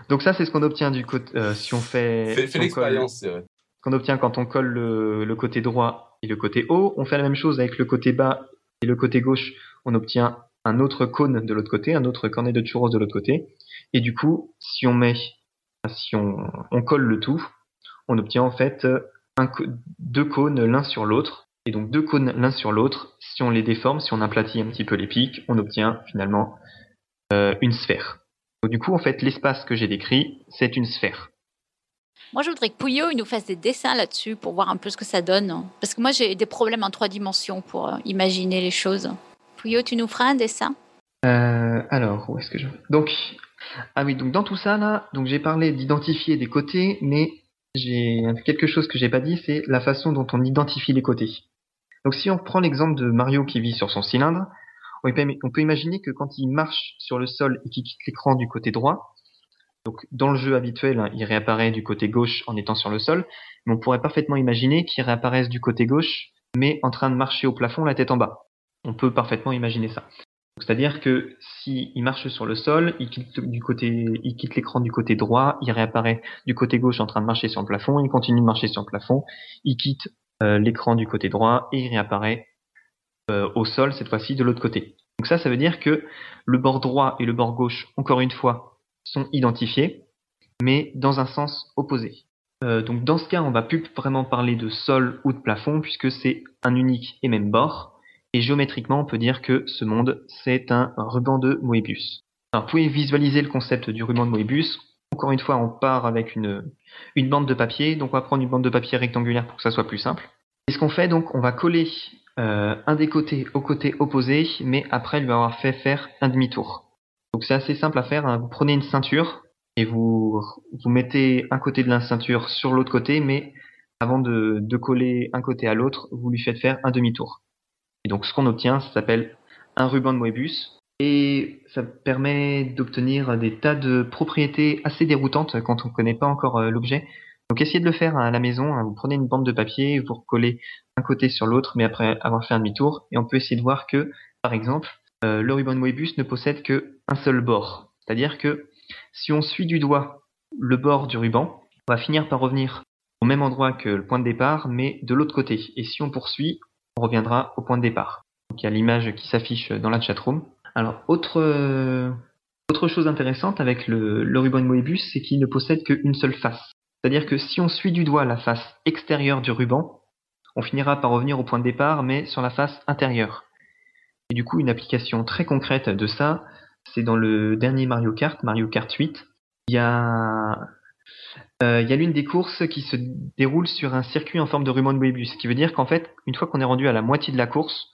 Donc ça, c'est ce qu'on obtient du côté euh, si on fait, l'expérience, ce qu'on obtient quand on colle le, le côté droit et le côté haut. On fait la même chose avec le côté bas et le côté gauche. On obtient un autre cône de l'autre côté, un autre cornet de churros de l'autre côté. Et du coup, si on met, si on, on colle le tout, on obtient en fait un, deux cônes l'un sur l'autre. Et donc deux cônes l'un sur l'autre. Si on les déforme, si on aplatit un petit peu les pics, on obtient finalement euh, une sphère. Donc, du coup, en fait, l'espace que j'ai décrit, c'est une sphère. Moi je voudrais que Pouillot il nous fasse des dessins là-dessus pour voir un peu ce que ça donne. Parce que moi j'ai des problèmes en trois dimensions pour euh, imaginer les choses. Pouillot, tu nous feras un dessin? Euh, alors, où est-ce que je... Donc, ah oui, donc dans tout ça là, donc j'ai parlé d'identifier des côtés, mais j'ai quelque chose que j'ai pas dit, c'est la façon dont on identifie les côtés. Donc si on prend l'exemple de Mario qui vit sur son cylindre, on peut, imaginer que quand il marche sur le sol et qu'il quitte l'écran du côté droit, donc dans le jeu habituel, hein, il réapparaît du côté gauche en étant sur le sol, mais on pourrait parfaitement imaginer qu'il réapparaisse du côté gauche, mais en train de marcher au plafond, la tête en bas. On peut parfaitement imaginer ça. C'est-à-dire que s'il marche sur le sol, il quitte l'écran du côté droit, il réapparaît du côté gauche en train de marcher sur le plafond, il continue de marcher sur le plafond, il quitte euh, l'écran du côté droit et il réapparaît au sol cette fois-ci de l'autre côté. Donc ça, ça veut dire que le bord droit et le bord gauche, encore une fois, sont identifiés, mais dans un sens opposé. Euh, donc dans ce cas, on va plus vraiment parler de sol ou de plafond puisque c'est un unique et même bord. Et géométriquement, on peut dire que ce monde, c'est un ruban de Moebius. Alors, vous pouvez visualiser le concept du ruban de Moebius. Encore une fois, on part avec une, une bande de papier. Donc, on va prendre une bande de papier rectangulaire pour que ça soit plus simple. Et ce qu'on fait, donc, on va coller euh, un des côtés au côté opposé, mais après lui avoir fait faire un demi-tour. Donc, c'est assez simple à faire. hein. Vous prenez une ceinture et vous, vous mettez un côté de la ceinture sur l'autre côté, mais avant de, de coller un côté à l'autre, vous lui faites faire un demi-tour. Et donc ce qu'on obtient, ça s'appelle un ruban de Moebius. Et ça permet d'obtenir des tas de propriétés assez déroutantes quand on ne connaît pas encore euh, l'objet. Donc essayez de le faire à la maison. hein. Vous prenez une bande de papier, vous recollez un côté sur l'autre, mais après avoir fait un demi-tour. Et on peut essayer de voir que, par exemple, euh, le ruban de Moebius ne possède qu'un seul bord. C'est-à-dire que si on suit du doigt le bord du ruban, on va finir par revenir au même endroit que le point de départ, mais de l'autre côté. Et si on poursuit, on reviendra au point de départ. Donc il y a l'image qui s'affiche dans la chatroom. Alors autre euh, autre chose intéressante avec le, ruban de Moebius, c'est qu'il ne possède qu'une seule face. C'est-à-dire que si on suit du doigt la face extérieure du ruban, on finira par revenir au point de départ, mais sur la face intérieure. Et du coup, une application très concrète de ça, c'est dans le dernier Mario Kart, Mario Kart 8. Il y a euh, il y a l'une des courses qui se déroule sur un circuit en forme de ruban de Moebius, ce qui veut dire qu'en fait, une fois qu'on est rendu à la moitié de la course,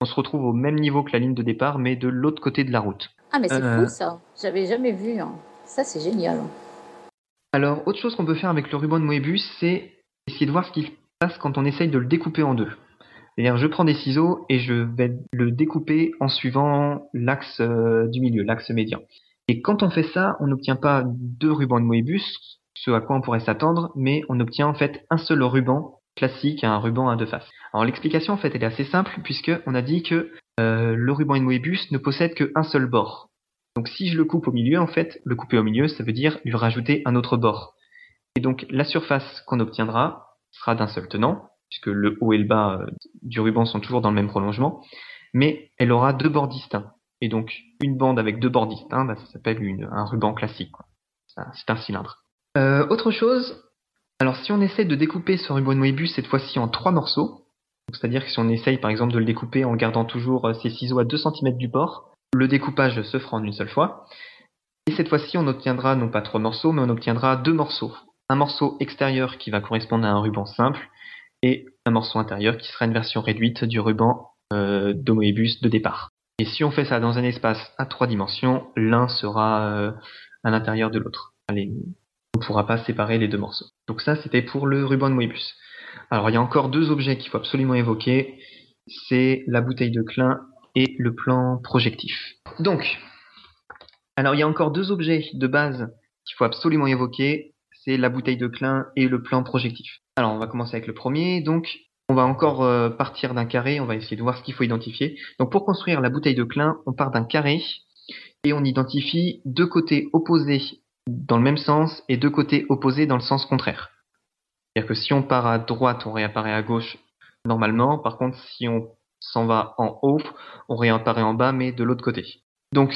on se retrouve au même niveau que la ligne de départ, mais de l'autre côté de la route. Ah, mais c'est Euh. fou ça. J'avais jamais vu. hein. Ça, c'est génial. Alors, autre chose qu'on peut faire avec le ruban de Moebius, c'est essayer de voir ce qui se passe quand on essaye de le découper en deux. C'est-à-dire, je prends des ciseaux et je vais le découper en suivant l'axe euh, du milieu, l'axe médian. Et quand on fait ça, on n'obtient pas deux rubans de Moebius, ce à quoi on pourrait s'attendre, mais on obtient en fait un seul ruban classique, un ruban à deux faces. Alors l'explication en fait elle est assez simple puisque on a dit que euh, le ruban de Moebius ne possède qu'un seul bord. Donc si je le coupe au milieu, en fait, le couper au milieu, ça veut dire lui rajouter un autre bord. Et donc la surface qu'on obtiendra sera d'un seul tenant, puisque le haut et le bas euh, du ruban sont toujours dans le même prolongement, mais elle aura deux bords distincts. Et donc une bande avec deux bords distincts, bah, ça s'appelle un ruban classique. C'est un cylindre. Euh, autre chose, alors si on essaie de découper ce ruban de Moebius cette fois-ci en trois morceaux, c'est-à-dire que si on essaye par exemple de le découper en gardant toujours euh, ses ciseaux à 2 cm du bord, le découpage se fera en une seule fois. Et cette fois-ci, on obtiendra non pas trois morceaux, mais on obtiendra deux morceaux. Un morceau extérieur qui va correspondre à un ruban simple et un morceau intérieur qui sera une version réduite du ruban euh, de Moebius de départ. Et si on fait ça dans un espace à trois dimensions, l'un sera euh, à l'intérieur de l'autre. On ne pourra pas séparer les deux morceaux. Donc ça, c'était pour le ruban de Moebius. Alors il y a encore deux objets qu'il faut absolument évoquer. C'est la bouteille de Klein et le plan projectif. Donc, alors il y a encore deux objets de base qu'il faut absolument évoquer. C'est la bouteille de Klein et le plan projectif. Alors on va commencer avec le premier. Donc on va encore euh, partir d'un carré. On va essayer de voir ce qu'il faut identifier. Donc pour construire la bouteille de Klein, on part d'un carré et on identifie deux côtés opposés dans le même sens et deux côtés opposés dans le sens contraire. C'est-à-dire que si on part à droite, on réapparaît à gauche normalement. Par contre, si on s'en va en haut, on réapparaît en bas, mais de l'autre côté. Donc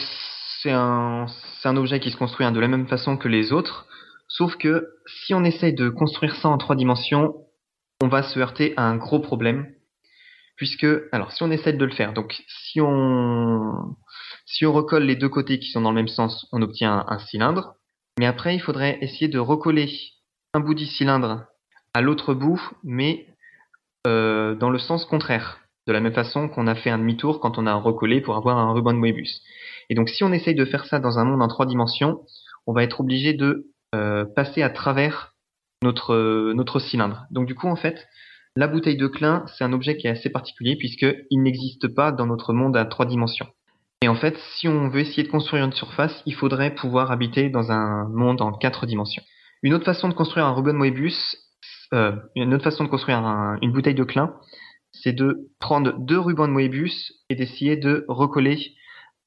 c'est un, objet qui se construit hein, de la même façon que les autres, sauf que si on essaye de construire ça en trois dimensions, on va se heurter à un gros problème, puisque, alors si on essaie de le faire, donc si on, recolle les deux côtés qui sont dans le même sens, on obtient un, un cylindre, mais après il faudrait essayer de recoller un bout du cylindre à l'autre bout, mais euh, dans le sens contraire, de la même façon qu'on a fait un demi-tour quand on a recollé pour avoir un ruban de Moebius. Et donc si on essaye de faire ça dans un monde en trois dimensions, on va être obligé de euh, passer à travers notre, cylindre. Donc du coup, en fait, la bouteille de Klein, c'est un objet qui est assez particulier puisqu'il n'existe pas dans notre monde à trois dimensions. Et en fait, si on veut essayer de construire une surface, il faudrait pouvoir habiter dans un monde en quatre dimensions. Une autre façon de construire un ruban Moebius, euh, une autre façon de construire un- une bouteille de Klein, c'est de prendre deux rubans de Moebius et d'essayer de recoller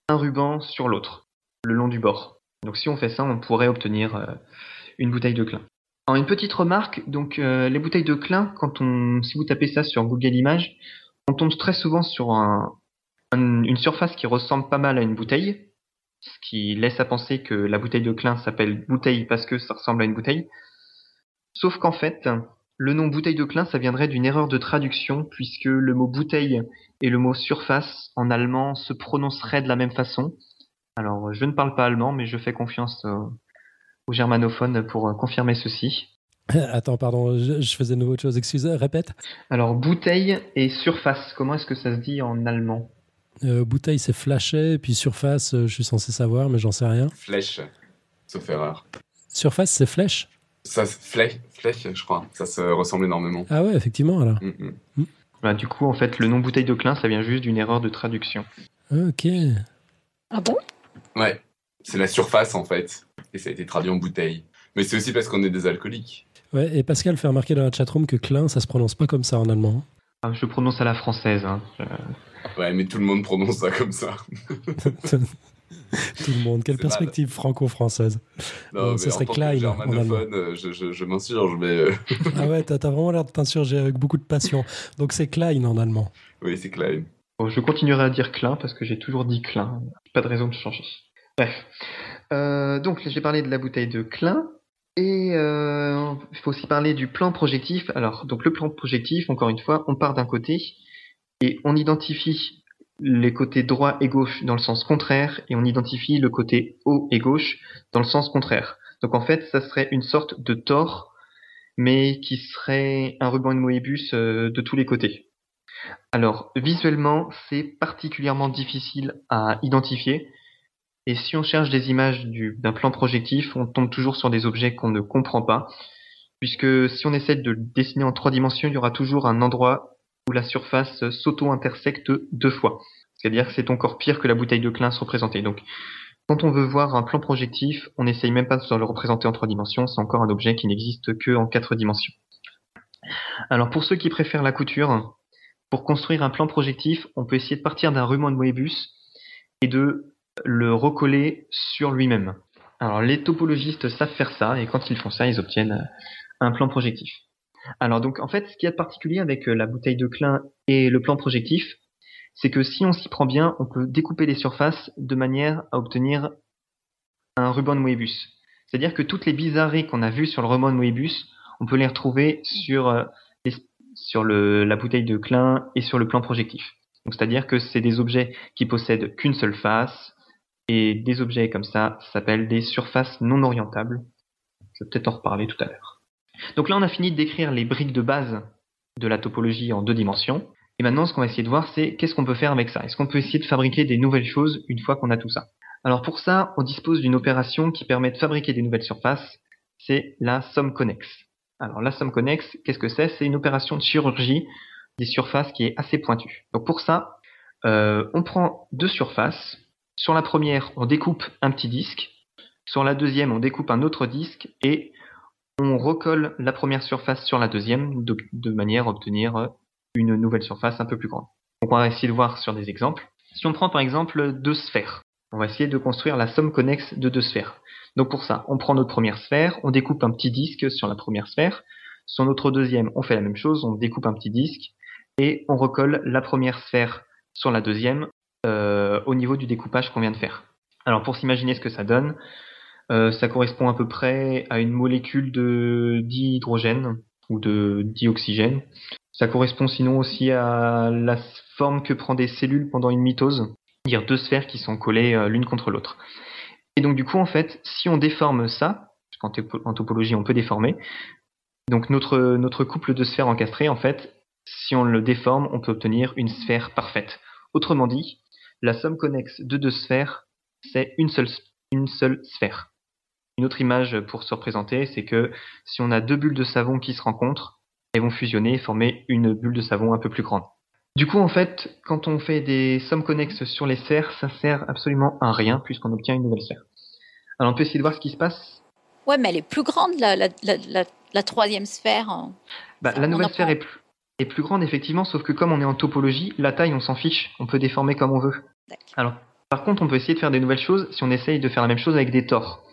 un ruban sur l'autre, le long du bord. Donc si on fait ça, on pourrait obtenir euh, une bouteille de Klein. Alors une petite remarque, donc euh, les bouteilles de Klein, quand on, si vous tapez ça sur Google Images, on tombe très souvent sur un- un- une surface qui ressemble pas mal à une bouteille, ce qui laisse à penser que la bouteille de Klein s'appelle bouteille parce que ça ressemble à une bouteille. Sauf qu'en fait, le nom bouteille de Klein, ça viendrait d'une erreur de traduction, puisque le mot bouteille et le mot surface en allemand se prononceraient de la même façon. Alors, je ne parle pas allemand, mais je fais confiance aux, aux germanophones pour euh, confirmer ceci. Attends, pardon, je, je faisais une autre chose. Excuse, répète. Alors, bouteille et surface, comment est-ce que ça se dit en allemand? Euh, bouteille, c'est flashé, puis surface, euh, je suis censé savoir, mais j'en sais rien. Flèche, sauf erreur. Surface, c'est flèche? Ça, se- flèche, flèche, je crois. Ça se ressemble énormément. Ah ouais, effectivement, alors. Mm, mm. Voilà, Du coup, en fait, le nom bouteille de Klein, ça vient juste d'une erreur de traduction. Ok. Ah bon? Ouais, c'est la surface en fait. Et ça a été traduit en bouteille. Mais c'est aussi parce qu'on est des alcooliques. Ouais, et Pascal fait remarquer dans la chatroom que Klein, ça se prononce pas comme ça en allemand. Ah, je prononce à la française. Hein. Je- Ouais, mais tout le monde prononce ça comme ça. Tout le monde. Quelle perspective franco-française. Euh, ce serait Klein, en euh, je, je, je m'insurge, mais euh, Ah ouais, t'as vraiment l'air de t'insurger avec beaucoup de passion. Donc c'est Klein en allemand. oui, c'est Klein. Bon, je continuerai à dire Klein parce que j'ai toujours dit Klein. Pas de raison de changer. Bref. Euh, donc, j'ai parlé de la bouteille de Klein. Et euh, il faut aussi parler du plan projectif. Alors, donc le plan projectif, encore une fois, on part d'un côté et on identifie les côtés droit et gauche dans le sens contraire et on identifie le côté haut et gauche dans le sens contraire. Donc en fait, ça serait une sorte de tore, mais qui serait un ruban de Moebius euh, de tous les côtés. Alors, visuellement, c'est particulièrement difficile à identifier. Et si on cherche des images du- d'un plan projectif, on tombe toujours sur des objets qu'on ne comprend pas. Puisque si on essaie de le dessiner en trois dimensions, il y aura toujours un endroit où la surface s'auto-intersecte deux fois. C'est-à-dire que c'est encore pire que la bouteille de Klein se représenter. Donc, quand on veut voir un plan projectif, on n'essaye même pas de le représenter en trois dimensions, c'est encore un objet qui n'existe que en quatre dimensions. Alors pour ceux qui préfèrent la couture, pour construire un plan projectif, on peut essayer de partir d'un ruban de Moebius et de le recoller sur lui-même. Alors les topologistes savent faire ça et quand ils font ça, ils obtiennent un plan projectif. Alors donc en fait, ce qu'il y a de particulier avec euh, la bouteille de Klein et le plan projectif, c'est que si on s'y prend bien, on peut découper les surfaces de manière à obtenir un ruban de Moebius. C'est-à-dire que toutes les bizarreries qu'on a vues sur le ruban de Moebius, on peut les retrouver sur, euh, la bouteille de Klein et sur le plan projectif. Donc, c'est-à-dire que c'est des objets qui possèdent qu'une seule face, et des objets comme ça s'appellent des surfaces non orientables. Je vais peut-être en reparler tout à l'heure. Donc là, on a fini de décrire les briques de base de la topologie en deux dimensions. Et maintenant, ce qu'on va essayer de voir, c'est qu'est-ce qu'on peut faire avec ça? Est-ce qu'on peut essayer de fabriquer des nouvelles choses une fois qu'on a tout ça? Alors pour ça, on dispose d'une opération qui permet de fabriquer des nouvelles surfaces. C'est la somme connexe. Alors la somme connexe, qu'est-ce que c'est? C'est une opération de chirurgie des surfaces qui est assez pointue. Donc pour ça, euh, on prend deux surfaces. Sur la première, on découpe un petit disque. Sur la deuxième, on découpe un autre disque on recolle la première surface sur la deuxième de, manière à obtenir euh, une nouvelle surface un peu plus grande. Donc on va essayer de voir sur des exemples. Si on prend par exemple deux sphères, on va essayer de construire la somme connexe de deux sphères. Donc pour ça, on prend notre première sphère, on découpe un petit disque sur la première sphère. Sur notre deuxième, on fait la même chose, on découpe un petit disque et on recolle la première sphère sur la deuxième euh, au niveau du découpage qu'on vient de faire. Alors pour s'imaginer ce que ça donne, euh, ça correspond à peu près à une molécule de dihydrogène ou de dioxygène. Ça correspond sinon aussi à la forme que prend des cellules pendant une mitose, c'est-à-dire deux sphères qui sont collées euh, l'une contre l'autre. Et donc du coup, en fait, si on déforme ça, parce qu'en topo- en topologie on peut déformer, donc notre, couple de sphères encastrées, en fait, si on le déforme, on peut obtenir une sphère parfaite. Autrement dit, la somme connexe de deux sphères, c'est une seule sphère. Une autre image pour se représenter, c'est que si on a deux bulles de savon qui se rencontrent, elles vont fusionner et former une bulle de savon un peu plus grande. Du coup, en fait, quand on fait des sommes connexes sur les sphères, ça sert absolument à rien puisqu'on obtient une nouvelle sphère. Alors on peut essayer de voir ce qui se passe. Ouais, mais elle est plus grande, la, la, la, la, la troisième sphère. hein. Bah, Ça, la nouvelle sphère est plus, est plus grande effectivement, sauf que comme on est en topologie, la taille on s'en fiche, on peut déformer comme on veut. Alors, par contre, on peut essayer de faire des nouvelles choses si on essaye de faire la même chose avec des tores.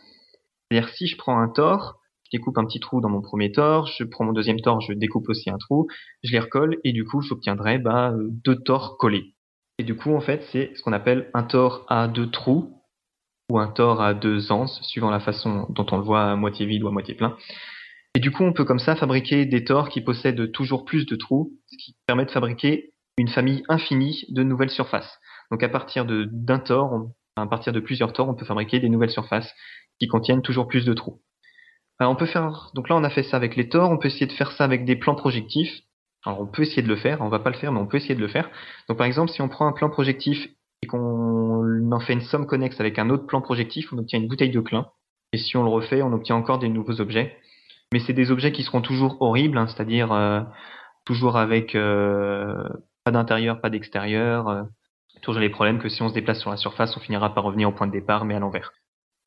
C'est-à-dire si je prends un tore, je découpe un petit trou dans mon premier tore, je prends mon deuxième tore, je découpe aussi un trou, je les recolle et du coup j'obtiendrai bah, euh, deux tores collés. Et du coup en fait c'est ce qu'on appelle un tore à deux trous ou un tore à deux anses, suivant la façon dont on le voit à moitié vide ou à moitié plein. Et du coup on peut comme ça fabriquer des tores qui possèdent toujours plus de trous, ce qui permet de fabriquer une famille infinie de nouvelles surfaces. Donc à partir d'un tore, on- à partir de plusieurs tores, on peut fabriquer des nouvelles surfaces qui contiennent toujours plus de trous. Alors on peut faire, donc là on a fait ça avec les tores, on peut essayer de faire ça avec des plans projectifs. Alors on peut essayer de le faire, on va pas le faire, mais on peut essayer de le faire. Donc par exemple, si on prend un plan projectif et qu'on en fait une somme connexe avec un autre plan projectif, on obtient une bouteille de Klein. Et si on le refait, on obtient encore des nouveaux objets. Mais c'est des objets qui seront toujours horribles, hein, c'est-à-dire euh, toujours avec euh, pas d'intérieur, pas d'extérieur. euh, toujours les problèmes que si on se déplace sur la surface, on finira par revenir au point de départ, mais à l'envers.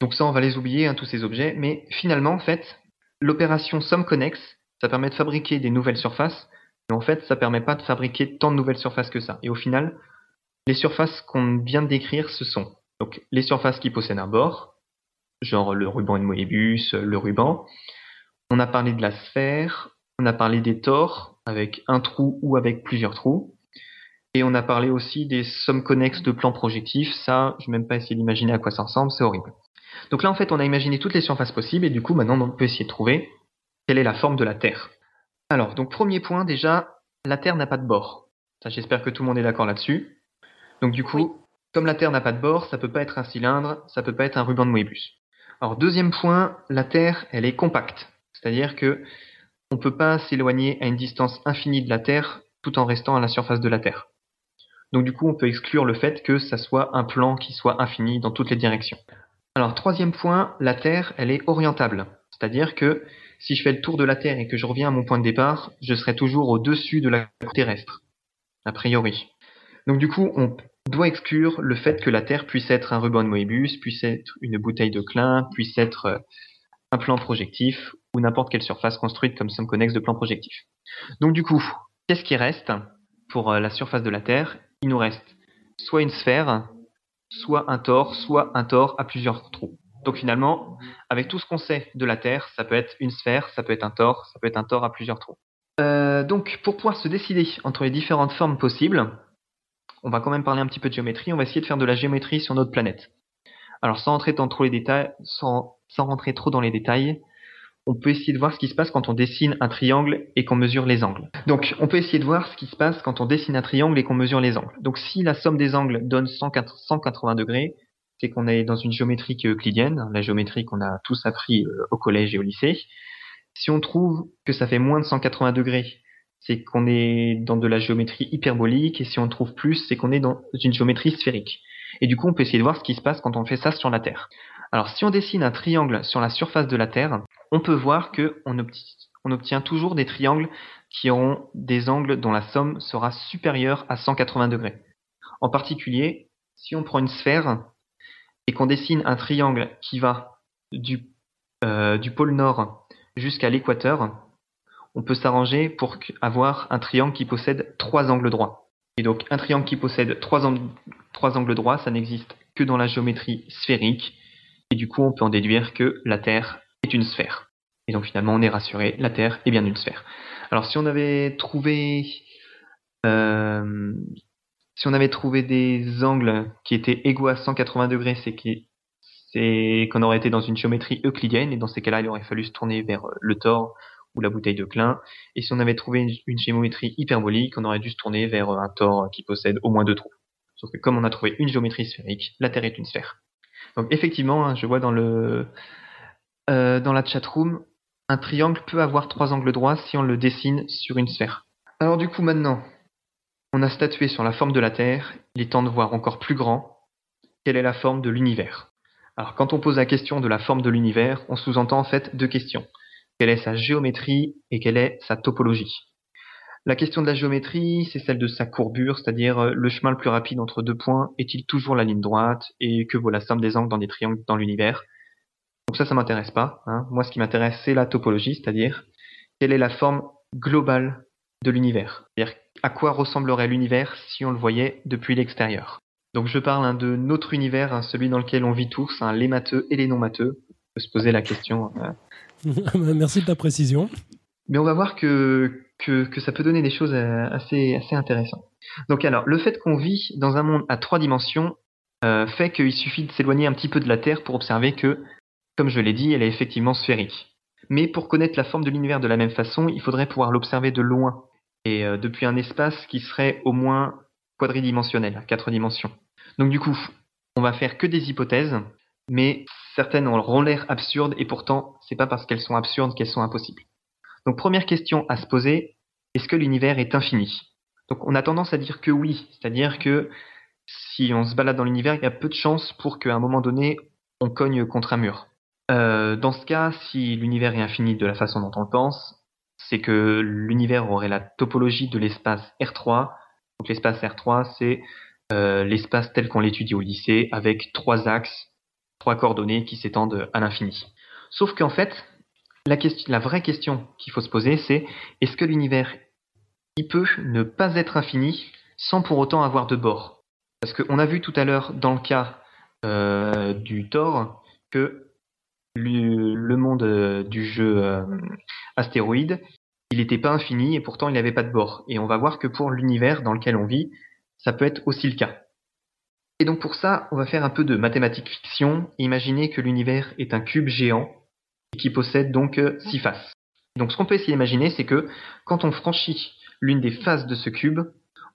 Donc ça, on va les oublier, hein, tous ces objets. Mais finalement, en fait, l'opération somme connexe, ça permet de fabriquer des nouvelles surfaces, mais en fait, ça permet pas de fabriquer tant de nouvelles surfaces que ça. Et au final, les surfaces qu'on vient de décrire, ce sont donc les surfaces qui possèdent un bord, genre le ruban de Moebius, le ruban. On a parlé de la sphère, on a parlé des tores avec un trou ou avec plusieurs trous. Et on a parlé aussi des sommes connexes de plans projectifs. Ça, je vais même pas essayer d'imaginer à quoi ça ressemble, c'est horrible. Donc là, en fait, on a imaginé toutes les surfaces possibles et du coup, maintenant, on peut essayer de trouver quelle est la forme de la Terre. Alors, donc premier point, déjà, la Terre n'a pas de bord. Ça, j'espère que tout le monde est d'accord là-dessus. Donc du coup, Oui. comme la Terre n'a pas de bord, ça peut pas être un cylindre, ça peut pas être un ruban de Moebius. Alors deuxième point, la Terre, elle est compacte. C'est-à-dire que on peut pas s'éloigner à une distance infinie de la Terre tout en restant à la surface de la Terre. Donc du coup, on peut exclure le fait que ça soit un plan qui soit infini dans toutes les directions. Alors troisième point, la Terre, elle est orientable. C'est-à-dire que si je fais le tour de la Terre et que je reviens à mon point de départ, je serai toujours au-dessus de la cour terrestre, a priori. Donc du coup, on doit exclure le fait que la Terre puisse être un ruban de Moebius, puisse être une bouteille de Klein, puisse être euh, un plan projectif ou n'importe quelle surface construite comme somme connexe de plan projectif. Donc du coup, qu'est-ce qui reste pour euh, la surface de la Terre? Il nous reste soit une sphère, soit un tore, soit un tore à plusieurs trous. Donc finalement, avec tout ce qu'on sait de la Terre, ça peut être une sphère, ça peut être un tore, ça peut être un tore à plusieurs trous. Euh, donc pour pouvoir se décider entre les différentes formes possibles, on va quand même parler un petit peu de géométrie, on va essayer de faire de la géométrie sur notre planète. Alors sans rentrer sans rentrer trop dans les détails, on peut essayer de voir ce qui se passe quand on dessine un triangle et qu'on mesure les angles. Donc, on peut essayer de voir ce qui se passe quand on dessine un triangle et qu'on mesure les angles. Donc, si la somme des angles donne 180 degrés, c'est qu'on est dans une géométrie euclidienne, la géométrie qu'on a tous appris euh, au collège et au lycée. Si on trouve que ça fait moins de 180 degrés, c'est qu'on est dans de la géométrie hyperbolique, et si on trouve plus, c'est qu'on est dans une géométrie sphérique. Et du coup, on peut essayer de voir ce qui se passe quand on fait ça sur la Terre. Alors, si on dessine un triangle sur la surface de la Terre, on peut voir qu'on obtient, toujours des triangles qui auront des angles dont la somme sera supérieure à 180 degrés. En particulier, si on prend une sphère et qu'on dessine un triangle qui va du, euh, pôle nord jusqu'à l'équateur, on peut s'arranger pour avoir un triangle qui possède trois angles droits. Et donc un triangle qui possède trois angles droits, ça n'existe que dans la géométrie sphérique. Et du coup, on peut en déduire que la Terre est une sphère. Et donc finalement, on est rassuré, la Terre est bien une sphère. Alors si on avait trouvé, euh, si on avait trouvé des angles qui étaient égaux à 180 degrés, c'est qu'on aurait été dans une géométrie euclidienne, et dans ces cas-là, il aurait fallu se tourner vers le tore ou la bouteille de Klein. Et si on avait trouvé une, géométrie hyperbolique, on aurait dû se tourner vers un tore qui possède au moins deux trous. Sauf que comme on a trouvé une géométrie sphérique, la Terre est une sphère. Donc effectivement, hein, je vois dans le euh, dans la chatroom, un triangle peut avoir trois angles droits si on le dessine sur une sphère. Alors du coup maintenant, on a statué sur la forme de la Terre, il est temps de voir encore plus grand, quelle est la forme de l'univers? Alors quand on pose la question de la forme de l'univers, on sous-entend en fait deux questions. Quelle est sa géométrie et quelle est sa topologie? La question de la géométrie, c'est celle de sa courbure, c'est-à-dire euh, le chemin le plus rapide entre deux points est-il toujours la ligne droite et que vaut la somme des angles dans des triangles dans l'univers? Donc ça, ça m'intéresse pas. Hein. Moi, ce qui m'intéresse, c'est la topologie, c'est-à-dire quelle est la forme globale de l'univers. C'est-à-dire à quoi ressemblerait l'univers si on le voyait depuis l'extérieur. Donc je parle hein, de notre univers, hein, celui dans lequel on vit tous, les matheux et les non matheux. On peut se poser la question. Euh. Merci de ta précision. Mais on va voir que, que, que, ça peut donner des choses euh, assez, assez intéressantes. Donc alors, le fait qu'on vit dans un monde à trois dimensions euh, fait qu'il suffit de s'éloigner un petit peu de la Terre pour observer que comme je l'ai dit, elle est effectivement sphérique. Mais pour connaître la forme de l'univers de la même façon, il faudrait pouvoir l'observer de loin, et euh, depuis un espace qui serait au moins quadridimensionnel, quatre dimensions. Donc du coup, on va faire que des hypothèses, mais certaines auront l'air absurdes, et pourtant, c'est pas parce qu'elles sont absurdes qu'elles sont impossibles. Donc première question à se poser, est-ce que l'univers est infini? Donc on a tendance à dire que oui, c'est-à-dire que si on se balade dans l'univers, il y a peu de chances pour qu'à un moment donné, on cogne contre un mur. Euh, dans ce cas, si l'univers est infini de la façon dont on le pense, c'est que l'univers aurait la topologie de l'espace R3. Donc l'espace R3, c'est euh, l'espace tel qu'on l'étudie au lycée, avec trois axes, trois coordonnées qui s'étendent à l'infini. Sauf qu'en fait, la, question, la vraie question qu'il faut se poser, c'est est-ce que l'univers il peut ne pas être infini sans pour autant avoir de bords Parce qu'on a vu tout à l'heure dans le cas euh, du Thor que le, monde euh, du jeu euh, Astéroïde, il n'était pas infini et pourtant il n'avait pas de bord. Et on va voir que pour l'univers dans lequel on vit, ça peut être aussi le cas. Et donc pour ça, on va faire un peu de mathématiques fiction et imaginer que l'univers est un cube géant et qui possède donc euh, six faces. Donc ce qu'on peut essayer d'imaginer, c'est que quand on franchit l'une des faces de ce cube,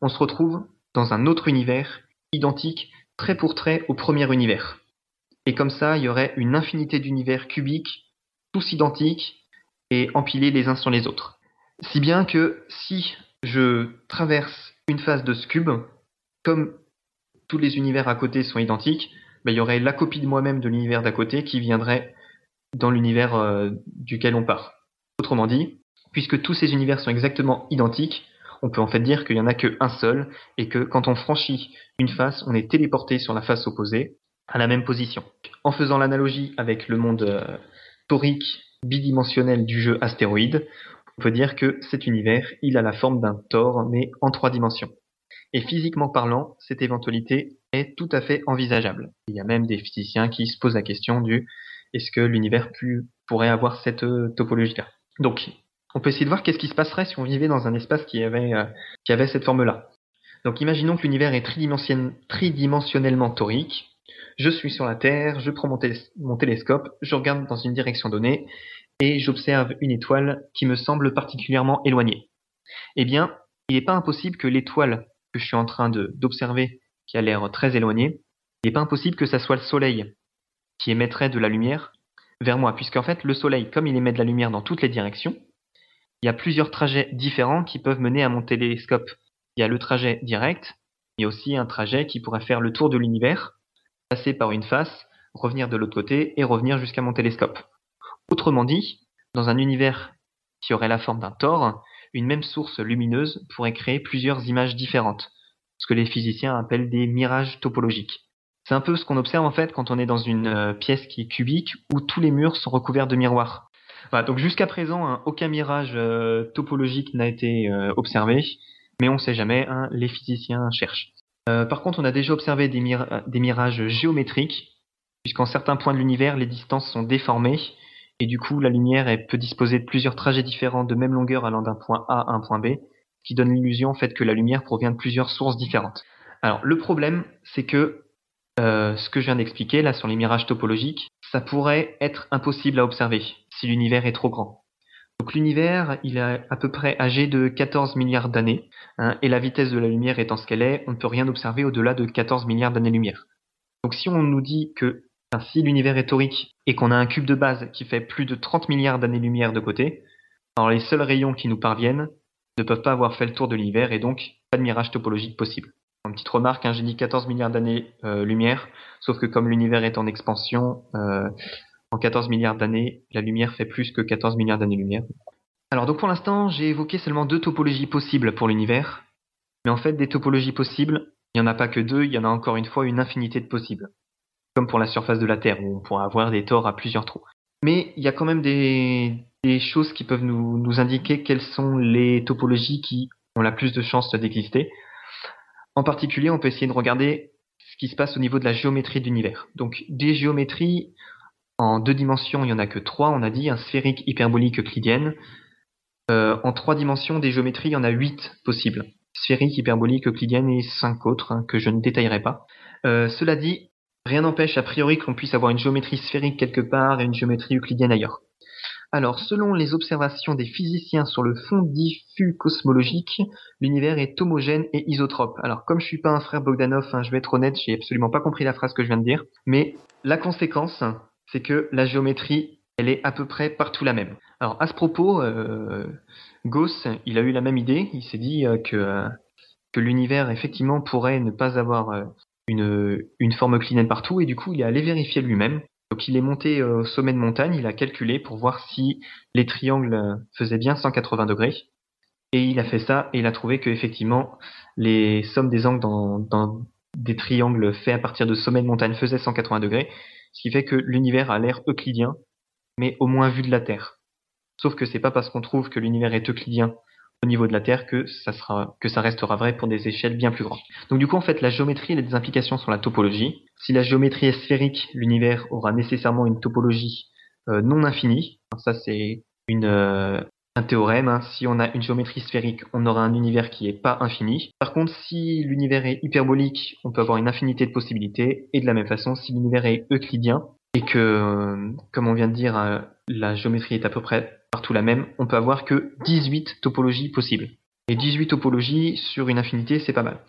on se retrouve dans un autre univers identique trait pour trait au premier univers. Et comme ça, il y aurait une infinité d'univers cubiques, tous identiques et empilés les uns sur les autres. Si bien que si je traverse une phase de ce cube, comme tous les univers à côté sont identiques, ben, il y aurait la copie de moi-même de l'univers d'à côté qui viendrait dans l'univers euh, duquel on part. Autrement dit, puisque tous ces univers sont exactement identiques, on peut en fait dire qu'il n'y en a qu'un seul, et que quand on franchit une face, on est téléporté sur la face opposée, à la même position. En faisant l'analogie avec le monde euh, torique bidimensionnel du jeu Astéroïde, on peut dire que cet univers, il a la forme d'un tor, mais en trois dimensions. Et physiquement parlant, cette éventualité est tout à fait envisageable. Il y a même des physiciens qui se posent la question du est-ce que l'univers pourrait avoir cette euh, topologie-là? Donc, on peut essayer de voir qu'est-ce qui se passerait si on vivait dans un espace qui avait, euh, qui avait cette forme-là. Donc, imaginons que l'univers est tridimensionnellement torique. Je suis sur la Terre, je prends mon, télescope, je regarde dans une direction donnée et j'observe une étoile qui me semble particulièrement éloignée. Eh bien, il n'est pas impossible que l'étoile que je suis en train d'observer, qui a l'air très éloignée, il n'est pas impossible que ça soit le Soleil qui émettrait de la lumière vers moi, puisqu'en fait, le Soleil, comme il émet de la lumière dans toutes les directions, il y a plusieurs trajets différents qui peuvent mener à mon télescope. Il y a le trajet direct, il y a aussi un trajet qui pourrait faire le tour de l'univers, passer par une face, revenir de l'autre côté et revenir jusqu'à mon télescope. Autrement dit, dans un univers qui aurait la forme d'un tor, une même source lumineuse pourrait créer plusieurs images différentes, ce que les physiciens appellent des mirages topologiques. C'est un peu ce qu'on observe en fait quand on est dans une euh, pièce qui est cubique où tous les murs sont recouverts de miroirs. Donc jusqu'à présent, hein, aucun mirage euh, topologique n'a été euh, observé, mais on ne sait jamais, hein, les physiciens cherchent. Par contre, on a déjà observé des, mirages géométriques, puisqu'en certains points de l'univers, les distances sont déformées et du coup la lumière peut disposer de plusieurs trajets différents de même longueur allant d'un point A à un point B, qui donne l'illusion en que la lumière provient de plusieurs sources différentes. Alors le problème, c'est que euh, ce que je viens d'expliquer là sur les mirages topologiques, ça pourrait être impossible à observer si l'univers est trop grand. Donc l'univers, il est à peu près âgé de 14 milliards d'années, hein, et la vitesse de la lumière étant ce qu'elle est, on ne peut rien observer au-delà de 14 milliards d'années-lumière. Donc si on nous dit que si l'univers est torique et qu'on a un cube de base qui fait plus de 30 milliards d'années-lumière de côté, alors les seuls rayons qui nous parviennent ne peuvent pas avoir fait le tour de l'univers et donc pas de mirage topologique possible. Une petite remarque, hein, j'ai dit 14 milliards d'années-lumière, euh, sauf que comme l'univers est en expansion, euh, en 14 milliards d'années, la lumière fait plus que 14 milliards d'années-lumière. Alors donc pour l'instant, j'ai évoqué seulement deux topologies possibles pour l'univers, mais en fait des topologies possibles, il n'y en a pas que deux, il y en a encore une fois une infinité de possibles comme pour la surface de la Terre, où on pourra avoir des tors à plusieurs trous. Mais il y a quand même des, choses qui peuvent nous, indiquer quelles sont les topologies qui ont la plus de chances d'exister. En particulier, on peut essayer de regarder ce qui se passe au niveau de la géométrie de l'univers. Donc des géométries en deux dimensions, il n'y en a que trois, on a dit, un sphérique hyperbolique euclidienne. Euh, en trois dimensions, des géométries, il y en a huit possibles. Sphérique, hyperbolique, euclidienne et cinq autres hein, que je ne détaillerai pas. Euh, cela dit, Rien n'empêche a priori que l'on puisse avoir une géométrie sphérique quelque part et une géométrie euclidienne ailleurs. Alors, selon les observations des physiciens sur le fond diffus cosmologique, l'univers est homogène et isotrope. Alors, comme je suis pas un frère Bogdanov, hein, je vais être honnête, j'ai absolument pas compris la phrase que je viens de dire, mais la conséquence, c'est que la géométrie, elle est à peu près partout la même. Alors, à ce propos, euh, Gauss, il a eu la même idée, il s'est dit euh, que, euh, que l'univers, effectivement, pourrait ne pas avoir une, forme euclidienne partout et du coup il est allé vérifier lui-même. Donc il est monté au sommet de montagne, il a calculé pour voir si les triangles faisaient bien 180 degrés. Et il a fait ça et il a trouvé que effectivement les sommes des angles dans, des triangles faits à partir de sommets de montagne faisaient 180 degrés, ce qui fait que l'univers a l'air euclidien, mais au moins vu de la Terre. Sauf que c'est pas parce qu'on trouve que l'univers est euclidien au niveau de la Terre que ça sera que ça restera vrai pour des échelles bien plus grandes. Donc du coup en fait la géométrie a des implications sur la topologie. Si la géométrie est sphérique, l'univers aura nécessairement une topologie euh, non infinie. Ça c'est une euh, un théorème. Hein. Si on a une géométrie sphérique, on aura un univers qui est pas infini. Par contre, si l'univers est hyperbolique, on peut avoir une infinité de possibilités. Et de la même façon, si l'univers est euclidien et que, euh, comme on vient de dire, la géométrie est à peu près partout la même, on peut avoir que 18 topologies possibles. Et 18 topologies sur une infinité, c'est pas mal.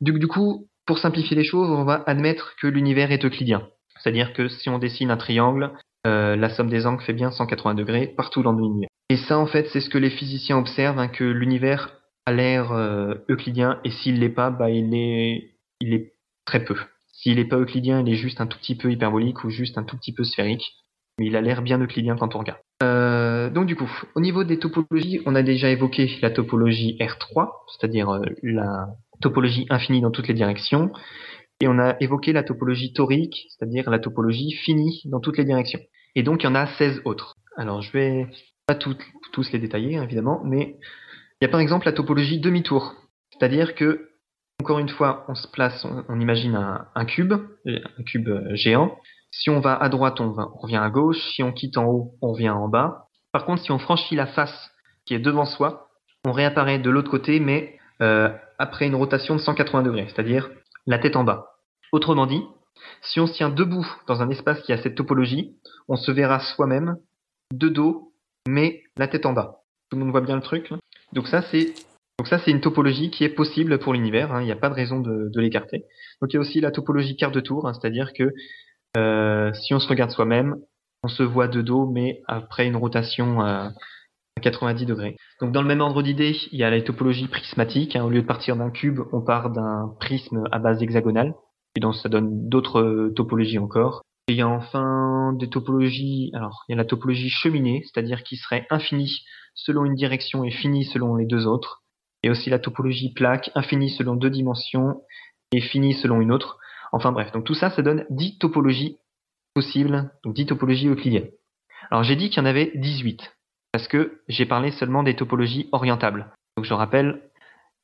Du, du coup, pour simplifier les choses, on va admettre que l'univers est euclidien. C'est-à-dire que si on dessine un triangle, euh, la somme des angles fait bien 180 degrés partout dans l'univers. Et ça, en fait, c'est ce que les physiciens observent, hein, que l'univers a l'air euh, euclidien et s'il l'est pas, bah il est il très peu. S'il est pas euclidien, il est juste un tout petit peu hyperbolique ou juste un tout petit peu sphérique, mais il a l'air bien euclidien quand on regarde. Euh, donc du coup, au niveau des topologies, on a déjà évoqué la topologie R3, c'est-à-dire euh, la topologie infinie dans toutes les directions, et on a évoqué la topologie torique, c'est-à-dire la topologie finie dans toutes les directions. Et donc il y en a 16 autres. Alors je vais pas tous les détailler évidemment, mais il y a par exemple la topologie demi-tour, c'est-à-dire que encore une fois, on se place, on, imagine un, cube, un cube euh, géant. Si on va à droite, on revient à gauche. Si on quitte en haut, on revient en bas. Par contre, si on franchit la face qui est devant soi, on réapparaît de l'autre côté, mais euh, après une rotation de 180 degrés, c'est-à-dire la tête en bas. Autrement dit, si on se tient debout dans un espace qui a cette topologie, on se verra soi-même de dos, mais la tête en bas. Tout le monde voit bien le truc Donc ça, c'est donc ça, c'est une topologie qui est possible pour l'univers. Hein. il n'y a pas de raison de, l'écarter. Donc il y a aussi la topologie quart de tour, hein, c'est-à-dire que euh, si on se regarde soi-même, on se voit de dos, mais après une rotation à 90 degrés. Donc dans le même ordre d'idée, il y a la topologie prismatique. Hein. au lieu de partir d'un cube, on part d'un prisme à base hexagonale. Et donc ça donne d'autres topologies encore. Il y a enfin des topologies. Alors il y a la topologie cheminée, c'est-à-dire qui serait infinie selon une direction et finie selon les deux autres et aussi la topologie plaque, infinie selon deux dimensions et finie selon une autre. Enfin bref, donc tout ça, ça donne 10 topologies possibles, donc 10 topologies euclidiennes. Alors j'ai dit qu'il y en avait 18, parce que j'ai parlé seulement des topologies orientables. Donc je rappelle,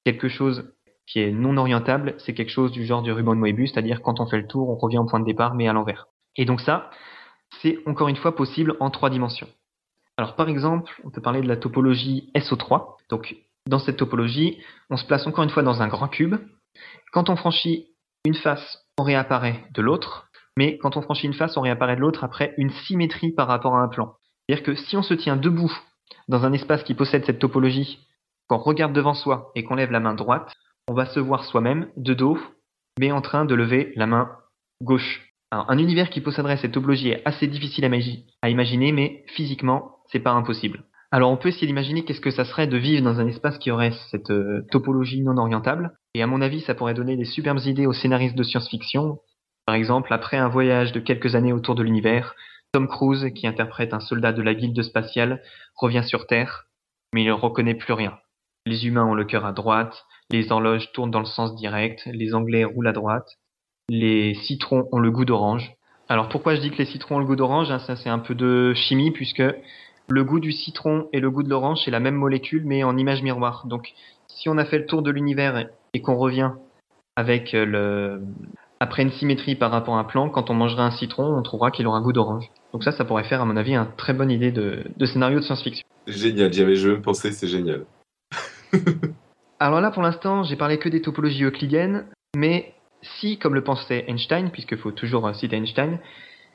quelque chose qui est non orientable, c'est quelque chose du genre du ruban de Moebius, c'est-à-dire quand on fait le tour, on revient au point de départ, mais à l'envers. Et donc ça, c'est encore une fois possible en trois dimensions. Alors par exemple, on peut parler de la topologie SO3. Donc dans cette topologie, on se place encore une fois dans un grand cube. Quand on franchit une face, on réapparaît de l'autre, mais quand on franchit une face, on réapparaît de l'autre après une symétrie par rapport à un plan. C'est-à-dire que si on se tient debout dans un espace qui possède cette topologie, qu'on regarde devant soi et qu'on lève la main droite, on va se voir soi-même de dos, mais en train de lever la main gauche. Un univers qui posséderait cette topologie est assez difficile à, imaginer, mais physiquement, c'est pas impossible. Alors on peut essayer d'imaginer qu'est-ce que ça serait de vivre dans un espace qui aurait cette euh, topologie non orientable. Et à mon avis, ça pourrait donner des superbes idées aux scénaristes de science-fiction. Par exemple, après un voyage de quelques années autour de l'univers, Tom Cruise, qui interprète un soldat de la guilde spatiale, revient sur Terre, mais il ne reconnaît plus rien. Les humains ont le cœur à droite, les horloges tournent dans le sens direct, les Anglais roulent à droite, les citrons ont le goût d'orange. Alors pourquoi je dis que les citrons ont le goût d'orange hein, Ça c'est un peu de chimie puisque le goût du citron et le goût de l'orange, c'est la même molécule, mais en image miroir. Donc, si on a fait le tour de l'univers et qu'on revient avec le, après une symétrie par rapport à un plan, quand on mangera un citron, on trouvera qu'il aura un goût d'orange. Donc ça, ça pourrait faire, à mon avis, une très bonne idée de, scénario de science-fiction. Génial, j'y avais me pensais, c'est génial. Alors là, pour l'instant, j'ai parlé que des topologies euclidiennes, mais si, comme le pensait Einstein, puisqu'il faut toujours citer Einstein,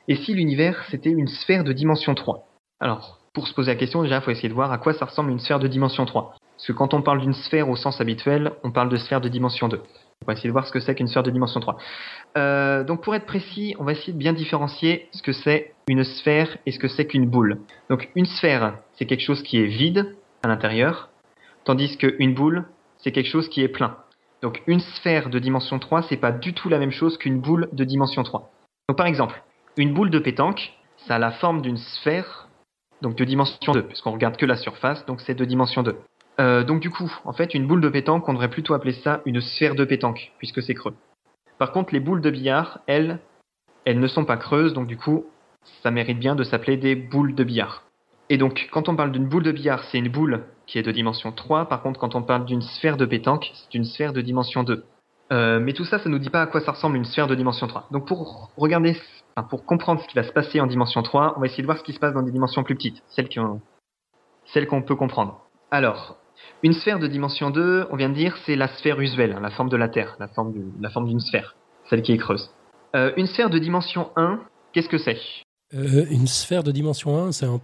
et si l'univers c'était une sphère de dimension 3 Alors, pour se poser la question, déjà, il faut essayer de voir à quoi ça ressemble une sphère de dimension 3. Parce que quand on parle d'une sphère au sens habituel, on parle de sphère de dimension 2. On va essayer de voir ce que c'est qu'une sphère de dimension 3. Euh, donc pour être précis, on va essayer de bien différencier ce que c'est une sphère et ce que c'est qu'une boule. Donc une sphère, c'est quelque chose qui est vide à l'intérieur, tandis qu'une boule, c'est quelque chose qui est plein. Donc une sphère de dimension 3, c'est pas du tout la même chose qu'une boule de dimension 3. Donc par exemple, une boule de pétanque, ça a la forme d'une sphère donc de dimension 2, puisqu'on regarde que la surface, donc c'est de dimension 2. Euh, donc du coup, en fait, une boule de pétanque, on devrait plutôt appeler ça une sphère de pétanque, puisque c'est creux. Par contre, les boules de billard, elles, elles ne sont pas creuses, donc du coup, ça mérite bien de s'appeler des boules de billard. Et donc, quand on parle d'une boule de billard, c'est une boule qui est de dimension 3. Par contre, quand on parle d'une sphère de pétanque, c'est une sphère de dimension 2. Euh, mais tout ça, ça nous dit pas à quoi ça ressemble une sphère de dimension 3. Donc pour regarder pour comprendre ce qui va se passer en dimension 3, on va essayer de voir ce qui se passe dans des dimensions plus petites, celles qu'on peut comprendre. Alors, une sphère de dimension 2, on vient de dire, c'est la sphère usuelle, hein, la forme de la Terre, la forme, d'une sphère, celle qui est creuse. Euh, une sphère de dimension 1, qu'est-ce que c'est? Euh, Une sphère de dimension 1, c'est un,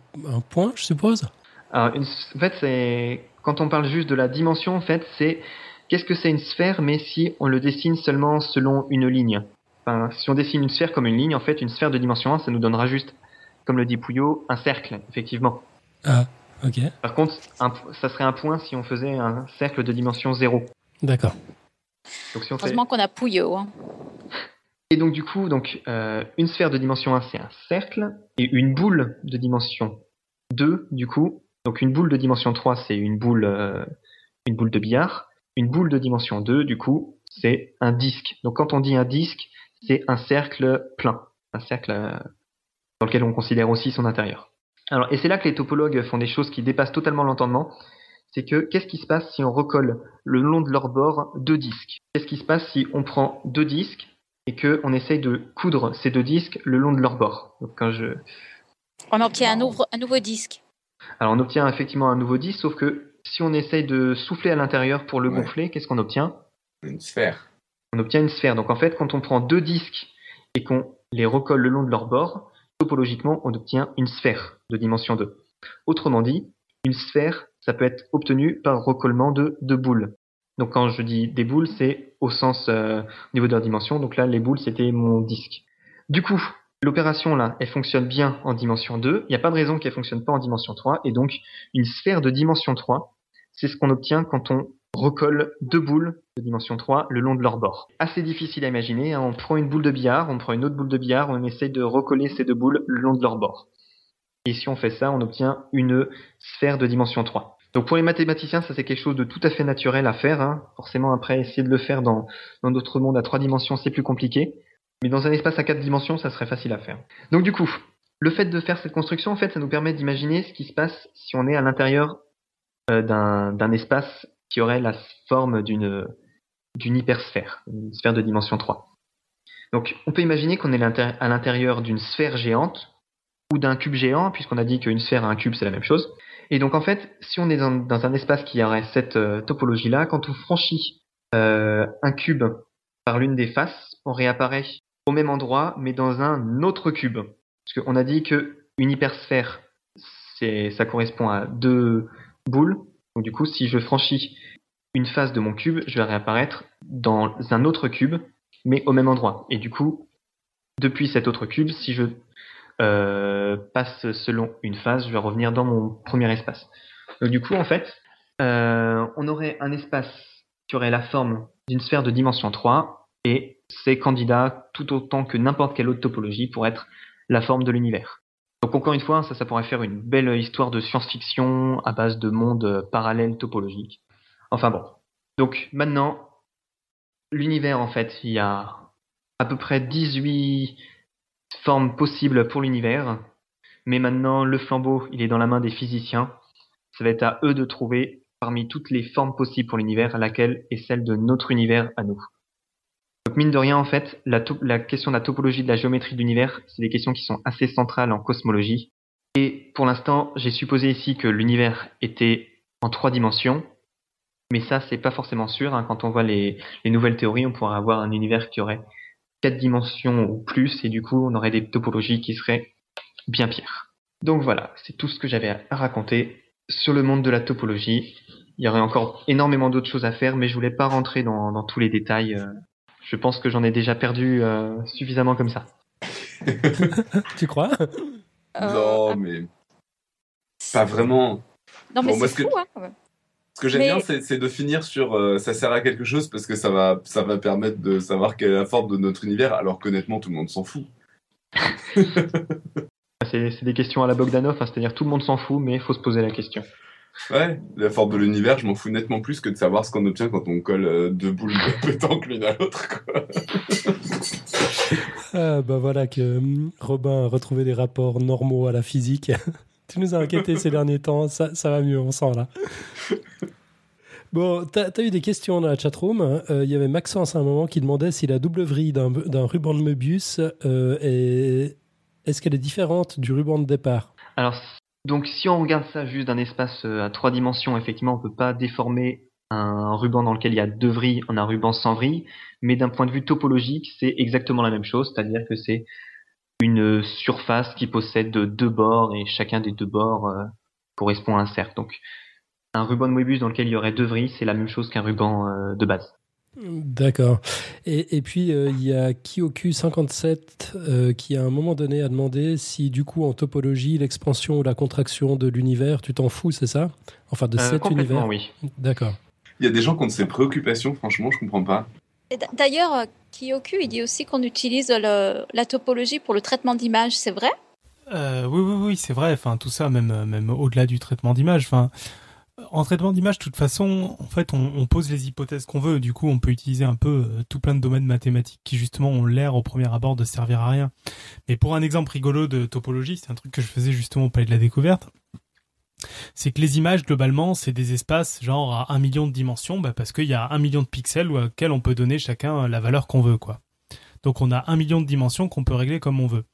point, je suppose? Alors, En fait, c'est quand on parle juste de la dimension, en fait, c'est qu'est-ce que c'est une sphère, mais si on le dessine seulement selon une ligne? Si on dessine une sphère comme une ligne, en fait, une sphère de dimension 1, ça nous donnera juste, comme le dit Pouillot, un cercle, effectivement. Ah, Ok, Par contre, un- ça serait un point si on faisait un cercle de dimension 0. d'accord. Donc si on fait... Heureusement qu'on a Pouillot. hein. Et donc du coup, donc, euh, une sphère de dimension 1, c'est un cercle, et une boule de dimension 2, du coup, donc une boule de dimension 3, c'est une boule, euh, une boule de billard. Une boule de dimension 2, du coup, c'est un disque. Donc quand on dit un disque, c'est un cercle plein, un cercle euh, dans lequel on considère aussi son intérieur. Alors, et c'est là que les topologues font des choses qui dépassent totalement l'entendement. C'est que qu'est-ce qui se passe si on recolle le long de leur bord deux disques? Qu'est-ce qui se passe si on prend deux disques et que on essaye de coudre ces deux disques le long de leur bord? Donc quand je, On obtient un nouveau disque. Alors on obtient effectivement un nouveau disque, sauf que si on essaye de souffler à l'intérieur pour le Ouais. gonfler, qu'est-ce qu'on obtient? Une sphère. on obtient une sphère. Donc en fait, quand on prend deux disques et qu'on les recolle le long de leur bord, topologiquement, on obtient une sphère de dimension 2. Autrement dit, une sphère, ça peut être obtenu par recollement de deux boules. Donc quand je dis des boules, c'est au sens euh, au niveau de leur dimension. Donc là, les boules, c'était mon disque. Du coup, l'opération là, elle fonctionne bien en dimension 2. Il n'y a pas de raison qu'elle fonctionne pas en dimension 3. Et donc, une sphère de dimension 3, c'est ce qu'on obtient quand on recolle deux boules de dimension 3 le long de leur bord. Assez difficile à imaginer, hein. on prend une boule de billard, on prend une autre boule de billard, on essaye de recoller ces deux boules le long de leur bord. Et si on fait ça, on obtient une sphère de dimension 3. Donc pour les mathématiciens, ça c'est quelque chose de tout à fait naturel à faire. hein. Forcément, après, essayer de le faire dans, dans notre monde à trois dimensions, c'est plus compliqué. Mais dans un espace à quatre dimensions, ça serait facile à faire. Donc du coup, le fait de faire cette construction, en fait, ça nous permet d'imaginer ce qui se passe si on est à l'intérieur euh, d'un espace qui aurait la forme d'une hypersphère, une sphère de dimension 3. Donc on peut imaginer qu'on est à l'intérieur d'une sphère géante ou d'un cube géant, puisqu'on a dit qu'une sphère et un cube c'est la même chose. Et donc en fait, si on est dans, dans un espace qui aurait cette euh, topologie-là, quand on franchit euh, un cube par l'une des faces, on réapparaît au même endroit, mais dans un autre cube. Parce qu'on a dit que une hypersphère, ça correspond à deux boules. Donc du coup, si je franchis une face de mon cube, je vais réapparaître dans un autre cube, mais au même endroit. Et du coup, depuis cet autre cube, si je euh, passe selon une phase, je vais revenir dans mon premier espace. Donc du coup, en fait, euh, on aurait un espace qui aurait la forme d'une sphère de dimension 3, et c'est candidat tout autant que n'importe quelle autre topologie pour être la forme de l'univers. Donc encore une fois, ça, ça pourrait faire une belle histoire de science-fiction à base de mondes parallèles topologiques. Enfin bon. Donc maintenant, l'univers en fait, il y a à peu près 18 formes possibles pour l'univers. Mais maintenant, le flambeau, il est dans la main des physiciens. Ça va être à eux de trouver parmi toutes les formes possibles pour l'univers, laquelle est celle de notre univers à nous. Donc mine de rien, en fait, la, question de la topologie de la géométrie de l'univers, c'est des questions qui sont assez centrales en cosmologie. Et pour l'instant, j'ai supposé ici que l'univers était en trois dimensions, mais ça, c'est pas forcément sûr. hein. Quand on voit les, les nouvelles théories, on pourrait avoir un univers qui aurait quatre dimensions ou plus, et du coup, on aurait des topologies qui seraient bien pires. Donc voilà, c'est tout ce que j'avais à- raconter sur le monde de la topologie. Il y aurait encore énormément d'autres choses à faire, mais je voulais pas rentrer dans, dans tous les détails. euh. Je pense que j'en ai déjà perdu euh, suffisamment comme ça. Tu crois? Euh, non, mais pas vraiment. Non, mais Bon, moi, c'est ce que- fou, hein. Ce que j'aime Mais- bien, c'est de finir sur euh, ça sert à quelque chose parce que ça va, ça va permettre de savoir quelle est la forme de notre univers, alors qu'honnêtement, tout le monde s'en fout. C'est c'est des questions à la Bogdanov, hein, c'est-à-dire tout le monde s'en fout, mais il faut se poser la question. Ouais, la forme de l'univers, je m'en fous nettement plus que de savoir ce qu'on obtient quand on colle euh, deux boules de pétanque l'une à l'autre. Ah, bah voilà que hum, Robin a retrouvé des rapports normaux à la physique. tu nous as inquiétés ces derniers temps, ça, ça va mieux, on sent là. Bon, t'as as eu des questions dans la chatroom. hein. Euh, Il y avait Maxence à un moment qui demandait si la double vrille d'un d'un ruban de Möbius euh, est... est-ce qu'elle est différente du ruban de départ? Alors, donc si on regarde ça juste d'un espace euh, à trois dimensions, effectivement, on peut pas déformer un ruban dans lequel il y a deux vrilles en un ruban sans vrille, mais d'un point de vue topologique, c'est exactement la même chose, c'est-à-dire que c'est une surface qui possède deux bords et chacun des deux bords euh, correspond à un cercle. Donc, un ruban de Moebius dans lequel il y aurait deux vrilles, c'est la même chose qu'un ruban euh, de base. D'accord. Et, et puis, euh, il y a Kyoku57 euh, qui, à un moment donné, a demandé si, du coup, en topologie, l'expansion ou la contraction de l'univers, tu t'en fous, c'est ça? Enfin, de Euh, cet univers oui. D'accord. Il y a des gens qui ont de ces préoccupations, franchement, je comprends pas. D'ailleurs, Kyoku, il dit aussi qu'on utilise le- la topologie pour le traitement d'image, c'est vrai? Euh, oui, oui, oui, c'est vrai. Enfin, tout ça, même, même au-delà du traitement d'image. Enfin, en traitement d'image, de toute façon, en fait, on, pose les hypothèses qu'on veut. Du coup, on peut utiliser un peu euh, tout plein de domaines mathématiques qui, justement, ont l'air au premier abord de servir à rien. Mais pour un exemple rigolo de topologie, c'est un truc que je faisais justement au Palais de la Découverte. C'est que les images, globalement, c'est des espaces genre à un million de dimensions, bah, parce qu'il y a un million de pixels auxquels on peut donner chacun la valeur qu'on veut, quoi. Donc on a un million de dimensions qu'on peut régler comme on veut.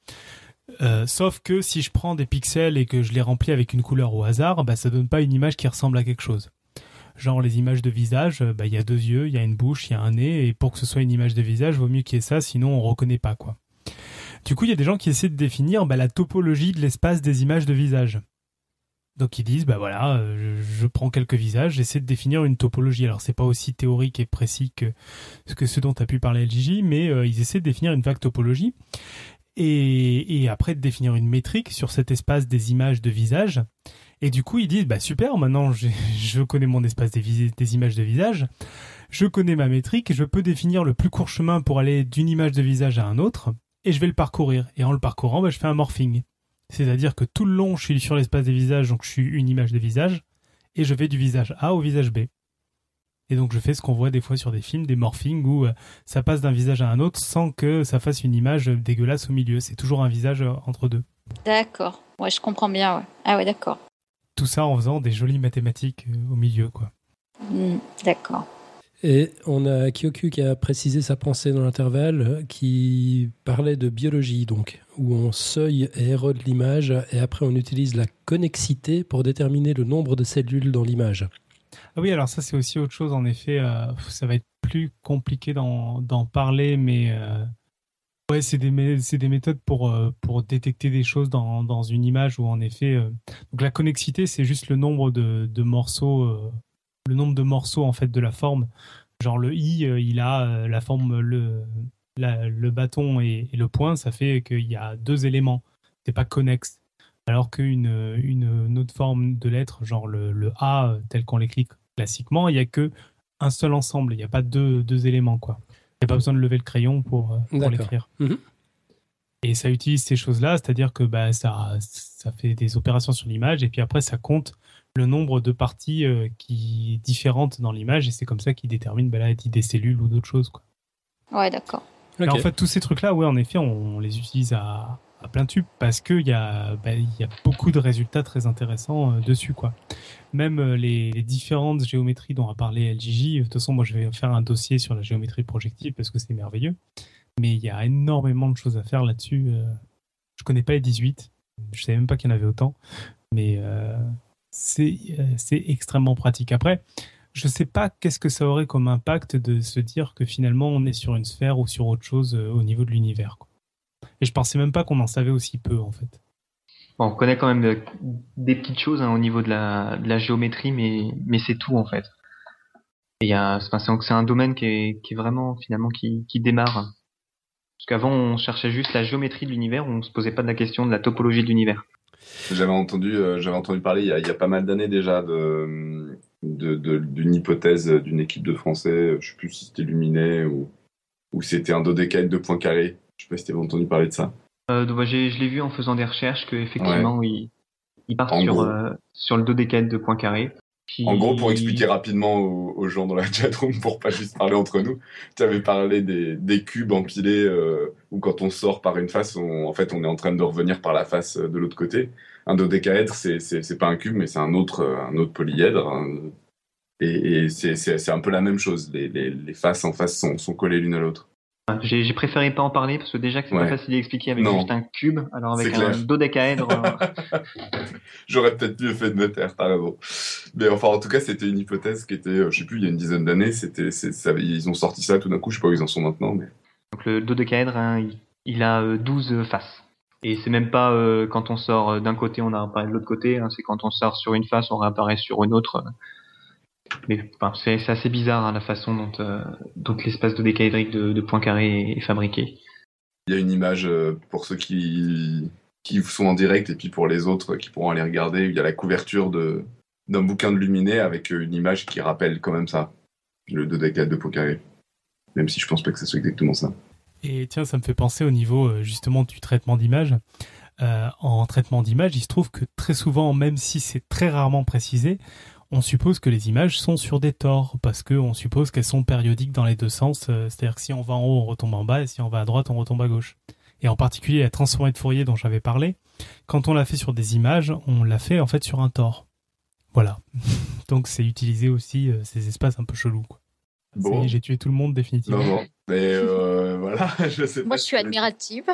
Euh, sauf que si je prends des pixels et que je les remplis avec une couleur au hasard, bah, ça donne pas une image qui ressemble à quelque chose. Genre les images de visage, bah, il y a deux yeux, il y a une bouche, il y a un nez, et pour que ce soit une image de visage, vaut mieux qu'il y ait ça, sinon on reconnaît pas quoi. Du coup, il y a des gens qui essaient de définir bah, la topologie de l'espace des images de visage. Donc ils disent, bah voilà, euh, je, prends quelques visages, j'essaie de définir une topologie. Alors c'est pas aussi théorique et précis que ce, que ce dont a pu parler LGJ, mais euh, ils essaient de définir une vague topologie et, après définir une métrique sur cet espace des images de visage. Et du coup, ils disent, bah super, maintenant je connais mon espace des images de visage, je connais ma métrique, je peux définir le plus court chemin pour aller d'une image de visage à un autre, et je vais le parcourir. Et en le parcourant, bah, je fais un morphing. C'est-à-dire que tout le long, je suis sur l'espace des visages, donc je suis une image de visage, et je vais du visage A au visage B. Et donc je fais ce qu'on voit des fois sur des films, des morphings où euh, ça passe d'un visage à un autre sans que ça fasse une image dégueulasse au milieu. C'est toujours un visage euh, entre deux. D'accord. Ouais, je comprends bien, ouais. Ah ouais, d'accord. Tout ça en faisant des jolies mathématiques euh, au milieu, quoi. Hmm, d'accord. Et on a Kyoku qui a précisé sa pensée dans l'intervalle, euh, qui parlait de biologie, donc, où on seuille et érode l'image, et après on utilise la connexité pour déterminer le nombre de cellules dans l'image. Ah oui, alors ça c'est aussi autre chose, en effet, euh, ça va être plus compliqué d'en parler, mais euh, c'est des, méthodes pour, euh, détecter des choses dans, une image où en effet, donc la connexité c'est juste le nombre de, morceaux, le nombre de morceaux en fait de la forme. Genre le i, il a la forme, le, bâton et, le point, ça fait qu'il y a deux éléments, c'est pas connexe. Alors qu'une une, une autre forme de lettre, genre le, le A tel qu'on l'écrit classiquement, il n'y a que un seul ensemble, il n'y a pas deux, deux éléments. quoi. Il n'y a pas besoin de lever le crayon pour, euh, pour l'écrire. Mhm. Et ça utilise ces choses-là, c'est-à-dire que bah, ça, ça fait des opérations sur l'image et puis après ça compte le nombre de parties euh, qui différentes dans l'image et c'est comme ça qu'il détermine bah, là, des cellules ou d'autres choses. Quoi. Ouais, d'accord. En fait, tous ces trucs-là, ouais, en effet, on, on les utilise à, à plein tube parce qu'il y, a, bah, y a beaucoup de résultats très intéressants euh, dessus. Quoi. Même euh, les, différentes géométries dont a parlé LGJ, de toute façon, moi je vais faire un dossier sur la géométrie projective parce que c'est merveilleux. Mais il y a énormément de choses à faire là-dessus. euh. Je connais pas les 18, je savais même pas qu'il y en avait autant, mais euh, c'est euh, extrêmement pratique. Après, je sais pas qu'est-ce que ça aurait comme impact de se dire que finalement on est sur une sphère ou sur autre chose euh, au niveau de l'univers. Et je pensais même pas qu'on en savait aussi peu en fait. Bon, on connaît quand même euh, des petites choses hein, au niveau de la, de la géométrie, mais, mais c'est tout en fait. Et c'est un domaine qui est, qui est vraiment finalement qui, qui démarre. Parce qu'avant on cherchait juste la géométrie de l'univers, on se posait pas de la question de la topologie de l'univers. J'avais entendu, euh, j'avais entendu parler il y, a, il y a pas mal d'années déjà de, d'une hypothèse d'une équipe de Français, je sais plus si c'était Luminet ou, ou c'était un dodécaèdre de points carrés. Je sais pas si tu avais entendu parler de ça. Euh, donc, bah, j'ai- je l'ai vu en faisant des recherches que effectivement ils, ils partent En sur, euh, sur le dodécaèdre de Poincaré. Qui... En gros, pour expliquer rapidement aux, aux gens dans la chatroom, pour pas juste parler entre nous, tu avais parlé des, des cubes empilés euh, où quand on sort par une face, on, en fait, on est en train de revenir par la face euh, de l'autre côté. Un dodécaèdre, c'est c'est c'est pas un cube, mais c'est un autre euh, un autre polyèdre. un- et et c'est c'est c'est un peu la même chose. Les, les, les faces en face sont, sont collées l'une à l'autre. J'ai préféré pas en parler parce que déjà que c'est Ouais. pas facile à expliquer avec Non. juste un cube, alors avec un dodécaèdre. euh, J'aurais peut-être mieux fait de me taire, t'as raison. Mais enfin, en tout cas, c'était une hypothèse qui était, euh, je sais plus, il y a une dizaine d'années. C'était, ils ont sorti ça tout d'un coup. Je sais pas où ils en sont maintenant, mais Donc le dodécaèdre, hein, il, il a euh, 12 faces. Et c'est même pas euh, quand on sort euh, d'un côté, on apparaît de l'autre côté. hein, c'est quand on sort sur une face, on réapparaît sur une autre. Mais enfin, c'est c'est assez bizarre hein, la façon dont, euh, dont l'espace dodécaédrique de, de Poincaré est, est fabriqué. Il y a une image euh, pour ceux qui, qui sont en direct et puis pour les autres qui pourront aller regarder. Il y a la couverture de d'un bouquin de Luminet avec euh, une image qui rappelle quand même ça, le dodécaèdre de Poincaré. Même si je pense pas que ce soit exactement ça. Et tiens, ça me fait penser au niveau euh, justement du traitement d'image. Euh, en traitement d'image, il se trouve que très souvent, même si c'est très rarement précisé, on suppose que les images sont sur des tors parce que on suppose qu'elles sont périodiques dans les deux sens. euh, C'est-à-dire que si on va en haut, on retombe en bas, et si on va à droite, on retombe à gauche. Et en particulier la transformée de Fourier dont j'avais parlé, quand on l'a fait sur des images, on l'a fait en fait sur un tort. Voilà. Donc c'est utiliser aussi euh, ces espaces un peu chelous. Quoi. Bon, j'ai tué tout le monde définitivement. non, non. Mais euh, voilà, je sais pas. Moi, je suis admirative.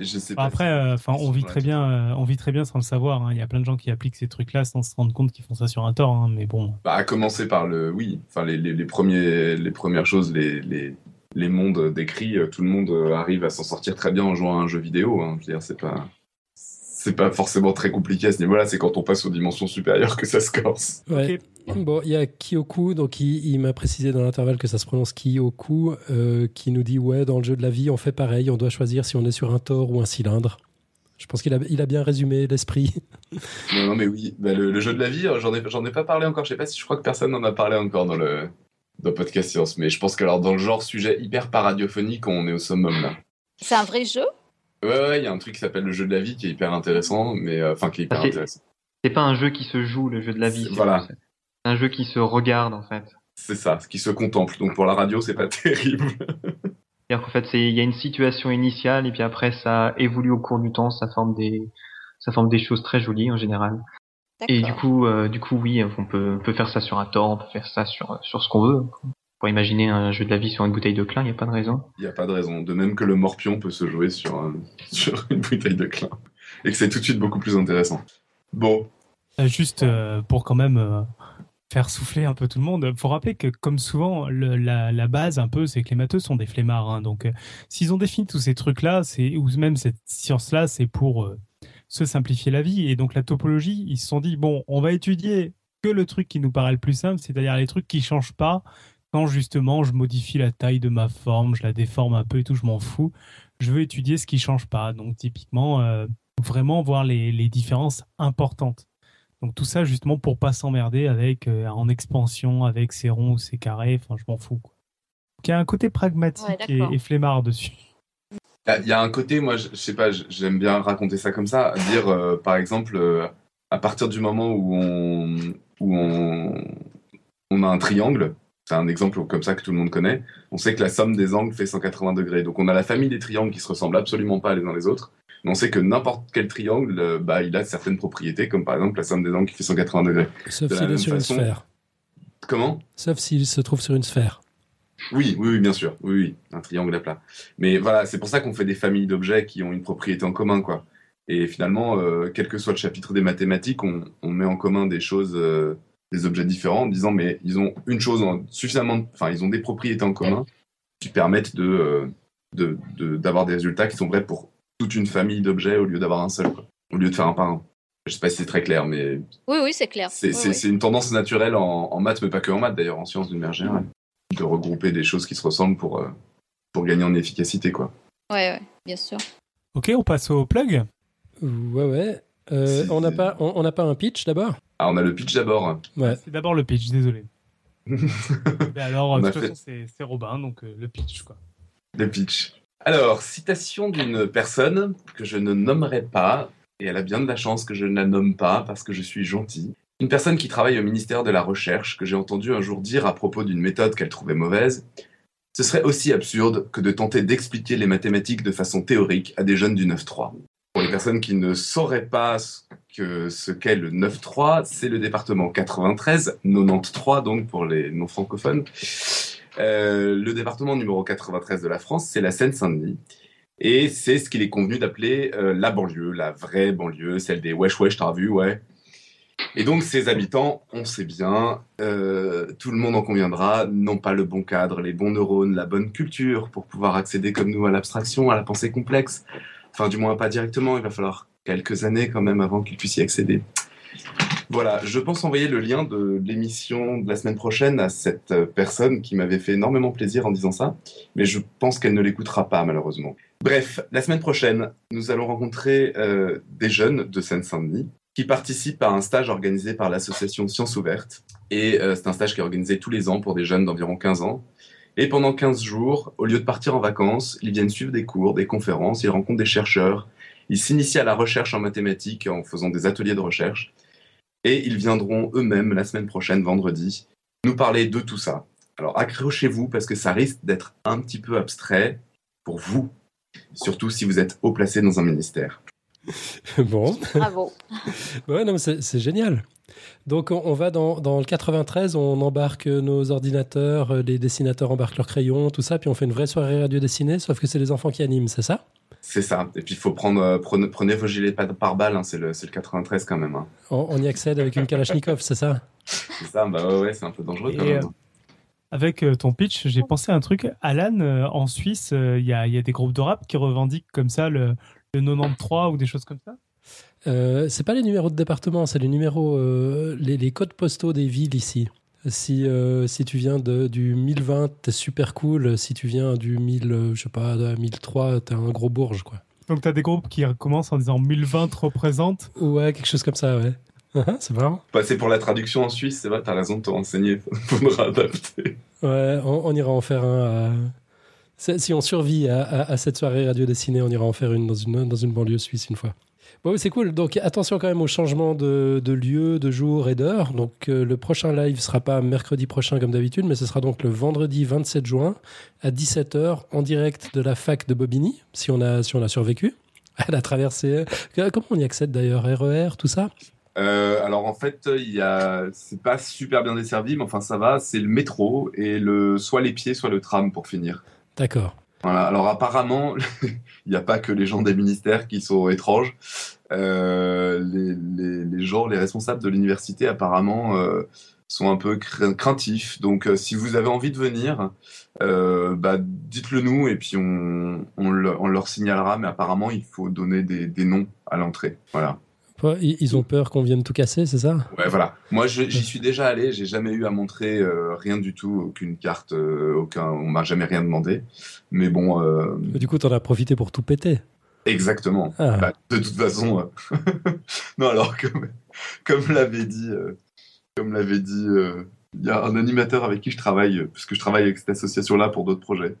Je sais pas. Après, euh, enfin, on vit très bien, euh, on vit très bien sans le savoir. hein. Il y a plein de gens qui appliquent ces trucs-là sans se rendre compte qu'ils font ça sur un tort. hein. Mais bon, Bah, à commencer par le, oui, enfin les, les, les premiers, les premières choses, les, les, les mondes décrits, euh, tout le monde arrive à s'en sortir très bien en jouant à un jeu vidéo. Hein. Je veux dire, c'est pas, c'est pas forcément très compliqué à ce niveau-là. C'est quand on passe aux dimensions supérieures que ça se corse. Ouais. Bon, il y a Kyoku, donc il, il m'a précisé dans l'intervalle que ça se prononce Kyoku, euh, qui nous dit ouais, dans le jeu de la vie, on fait pareil, on doit choisir si on est sur un tore ou un cylindre. Je pense qu'il a, il a bien résumé l'esprit. Non, non, mais oui, bah, le, le jeu de la vie, euh, j'en ai, j'en ai pas parlé encore. Je sais pas si je crois que personne n'en a parlé encore dans le, dans Podcast Science. Mais je pense que alors dans le genre sujet hyper paradiophonique, on est au summum là. C'est un vrai jeu? Ouais, ouais, il y a un truc qui s'appelle le jeu de la vie qui est hyper intéressant, mais euh, enfin qui est hyper Ah, c'est- intéressant. C'est pas un jeu qui se joue, le jeu de la vie. Voilà. C'est un jeu qui se regarde en fait. C'est ça, ce qui se contemple. Donc pour la radio, c'est pas terrible. C'est-à-dire qu'en fait, c'est il y a une situation initiale et puis après ça évolue au cours du temps, ça forme des ça forme des choses très jolies en général. Et du coup, euh, du coup, oui, on peut, on peut faire ça sur un tort, on peut faire ça sur sur ce qu'on veut. Pour imaginer un jeu de la vie sur une bouteille de clin, il n'y a pas de raison. Il n'y a pas de raison. De même que le morpion peut se jouer sur, un- sur une bouteille de clin. Et que c'est tout de suite beaucoup plus intéressant. Bon, Euh, juste euh, pour quand même euh, faire souffler un peu tout le monde, faut rappeler que comme souvent, le- la, la base un peu, c'est que les matheux sont des flemmards. hein. donc, euh, s'ils ont défini tous ces trucs-là, c'est ou même cette science-là, c'est pour euh, se simplifier la vie. Et donc la topologie, ils se sont dit bon, on va étudier que le truc qui nous paraît le plus simple, c'est-à-dire les trucs qui changent pas quand justement je modifie la taille de ma forme, je la déforme un peu et tout, je m'en fous. Je veux étudier ce qui change pas. Donc typiquement, euh, vraiment voir les, les différences importantes. Donc tout ça justement pour pas s'emmerder avec euh, en expansion, avec ses ronds ou ses carrés, enfin je m'en fous. Quoi. Donc, il y a un côté pragmatique Ouais, et, et flemmard dessus. Il y a un côté, moi, je, je sais pas, j'aime bien raconter ça comme ça. Dire, euh, par exemple, euh, à partir du moment où on, où on, on a un triangle, c'est un exemple comme ça que tout le monde connaît, on sait que la somme des angles fait 180 degrés. Donc on a la famille des triangles qui se ressemblent absolument pas les uns les autres. Mais on sait que n'importe quel triangle, euh, bah, il a certaines propriétés, comme par exemple la somme des angles qui fait 180 degrés. Sauf s'il est sur façon- une sphère. Comment? Sauf s'il se trouve sur une sphère. Oui, oui, oui, bien sûr. Oui, oui, un triangle à plat. Mais voilà, c'est pour ça qu'on fait des familles d'objets qui ont une propriété en commun, quoi. Et finalement, euh, quel que soit le chapitre des mathématiques, on, on met en commun des choses, euh, des objets différents, en disant mais ils ont une chose en, suffisamment, enfin ils ont des propriétés en commun qui permettent de euh, de- de- d'avoir des résultats qui sont vrais pour toute une famille d'objets au lieu d'avoir un seul, quoi. Au lieu de faire un par un. Je sais pas si c'est très clair, mais Oui, oui, c'est clair. c'est Oui, oui. une tendance naturelle en, en maths, mais pas que en maths d'ailleurs, en sciences d'une manière générale, de regrouper des choses qui se ressemblent pour, euh, pour gagner en efficacité. Quoi. Ouais, ouais, bien sûr. Ok, on passe au plug? Ouais, ouais. Euh, on n'a pas, on n'a pas un pitch d'abord? Ah, on a le pitch d'abord. Ouais. C'est d'abord le pitch, désolé. Mais alors, de toute fait- façon, c'est c'est Robin, donc euh, le pitch quoi. Le pitch. Alors, citation d'une personne que je ne nommerai pas, et elle a bien de la chance que je ne la nomme pas parce que je suis gentil. Une personne qui travaille au ministère de la Recherche que j'ai entendu un jour dire à propos d'une méthode qu'elle trouvait mauvaise. Ce serait aussi absurde que de tenter d'expliquer les mathématiques de façon théorique à des jeunes du 9-3. Personnes qui ne sauraient pas ce que ce qu'est le 9-3, c'est le département 93, 93 donc pour les non francophones. Euh, le département numéro 93 de la France, c'est la Seine-Saint-Denis. Et c'est ce qu'il est convenu d'appeler euh, la banlieue, la vraie banlieue, celle des wesh wesh, t'as vu, ouais. Et donc, ses habitants, on sait bien, euh, tout le monde en conviendra, n'ont pas le bon cadre, les bons neurones, la bonne culture pour pouvoir accéder comme nous à l'abstraction, à la pensée complexe. Enfin, du moins pas directement, il va falloir quelques années quand même avant qu'ils puissent y accéder. Voilà, je pense envoyer le lien de l'émission de la semaine prochaine à cette euh, personne qui m'avait fait énormément plaisir en disant ça, mais je pense qu'elle ne l'écoutera pas malheureusement. Bref, la semaine prochaine, nous allons rencontrer euh, des jeunes de Seine-Saint-Denis qui participent à un stage organisé par l'association Sciences Ouvertes. Et euh, c'est un stage qui est organisé tous les ans pour des jeunes d'environ 15 ans. Et pendant 15 jours, au lieu de partir en vacances, ils viennent suivre des cours, des conférences, ils rencontrent des chercheurs, ils s'initient à la recherche en mathématiques en faisant des ateliers de recherche. Et ils viendront eux-mêmes la semaine prochaine, vendredi, nous parler de tout ça. Alors accrochez-vous parce que ça risque d'être un petit peu abstrait pour vous, surtout si vous êtes haut placé dans un ministère. bon. Bravo. Ouais, non, mais c'est génial. Donc, on, on va dans, dans le 93, on embarque nos ordinateurs, euh, les dessinateurs embarquent leurs crayons, tout ça, puis on fait une vraie soirée radio dessinée, sauf que c'est les enfants qui animent, c'est ça? C'est ça. Et puis il faut prendre, euh, prenez, prenez vos gilets par, balle, hein, c'est le, c'est le 93 quand même. hein. on, on y accède avec une Kalachnikov, c'est ça? C'est ça, bah ouais, ouais, c'est un peu dangereux quand même. euh, Avec ton pitch, j'ai pensé à un truc. Alan, en Suisse, il y, a, il y a des groupes de rap qui revendiquent comme ça le, le 93 ou des choses comme ça. Euh, c'est pas les numéros de département, c'est les numéros, euh, les, les codes postaux des villes ici. Si, euh, si tu viens de, du 1020, t'es super cool. Si tu viens du 1000, euh, je sais pas, de 1003, t'es un gros bourge, quoi. Donc, tu as des groupes qui commencent en disant 1020 représente. Ouais, quelque chose comme ça, ouais. Ah, c'est marrant. Bah, c'est pour la traduction en Suisse, c'est vrai, t'as raison de te renseigner, faudra adapter. Ouais, on, on ira en faire un. Si on survit à, cette soirée radio dessinée, on ira en faire une dans une, dans une banlieue suisse une fois. Bon, c'est cool. Donc attention quand même au changement de, lieu, de jour et d'heure. Donc euh, le prochain live sera pas mercredi prochain comme d'habitude, mais ce sera donc le vendredi 27 juin à 17h en direct de la fac de Bobigny, si on a, si on a survécu à la traversée. Euh, Comment on y accède d'ailleurs? RER, tout ça? Euh, alors en fait, il y a, c'est pas super bien desservi, mais enfin ça va. C'est le métro et le soit les pieds, soit le tram pour finir. D'accord. Voilà. Alors apparemment, il n'y a pas que les gens des ministères qui sont étranges. Euh, les, gens, les responsables de l'université, apparemment, euh, sont un peu cra- craintifs. Donc, euh, si vous avez envie de venir, bah, dites-le nous et puis on leur signalera. Mais apparemment, il faut donner des, des noms à l'entrée. Voilà. Ils ont peur qu'on vienne tout casser, c'est ça? Ouais, voilà. Moi, j'y suis déjà allé. J'ai jamais eu à montrer euh, rien du tout, aucune carte, euh, aucun. On m'a jamais rien demandé. Mais bon, euh, Du coup, t'en as profité pour tout péter. exactement. Ah. Bah, de toute façon, euh, non. Alors comme comme l'avait dit, comme l'avait dit, il y a un animateur avec qui je travaille, puisque je travaille avec cette association-là pour d'autres projets.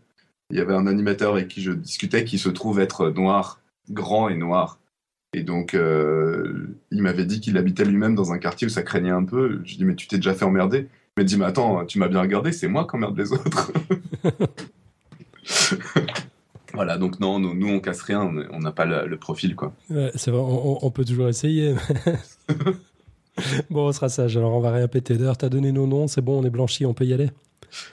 Il y avait un animateur avec qui je discutais qui se trouve être noir, grand et noir. Et donc, euh, il m'avait dit qu'il habitait lui-même dans un quartier où ça craignait un peu. Je dis, mais tu t'es déjà fait emmerder Il m'a dit, mais attends, tu m'as bien regardé, c'est moi qui emmerde les autres. voilà, donc non, nous, nous, on casse rien, on n'a pas le, le profil, quoi. Ouais, c'est vrai, on, peut toujours essayer. bon, on sera sage, alors on va rien péter. D'ailleurs, t'as donné nos noms, c'est bon, on est blanchi, on peut y aller.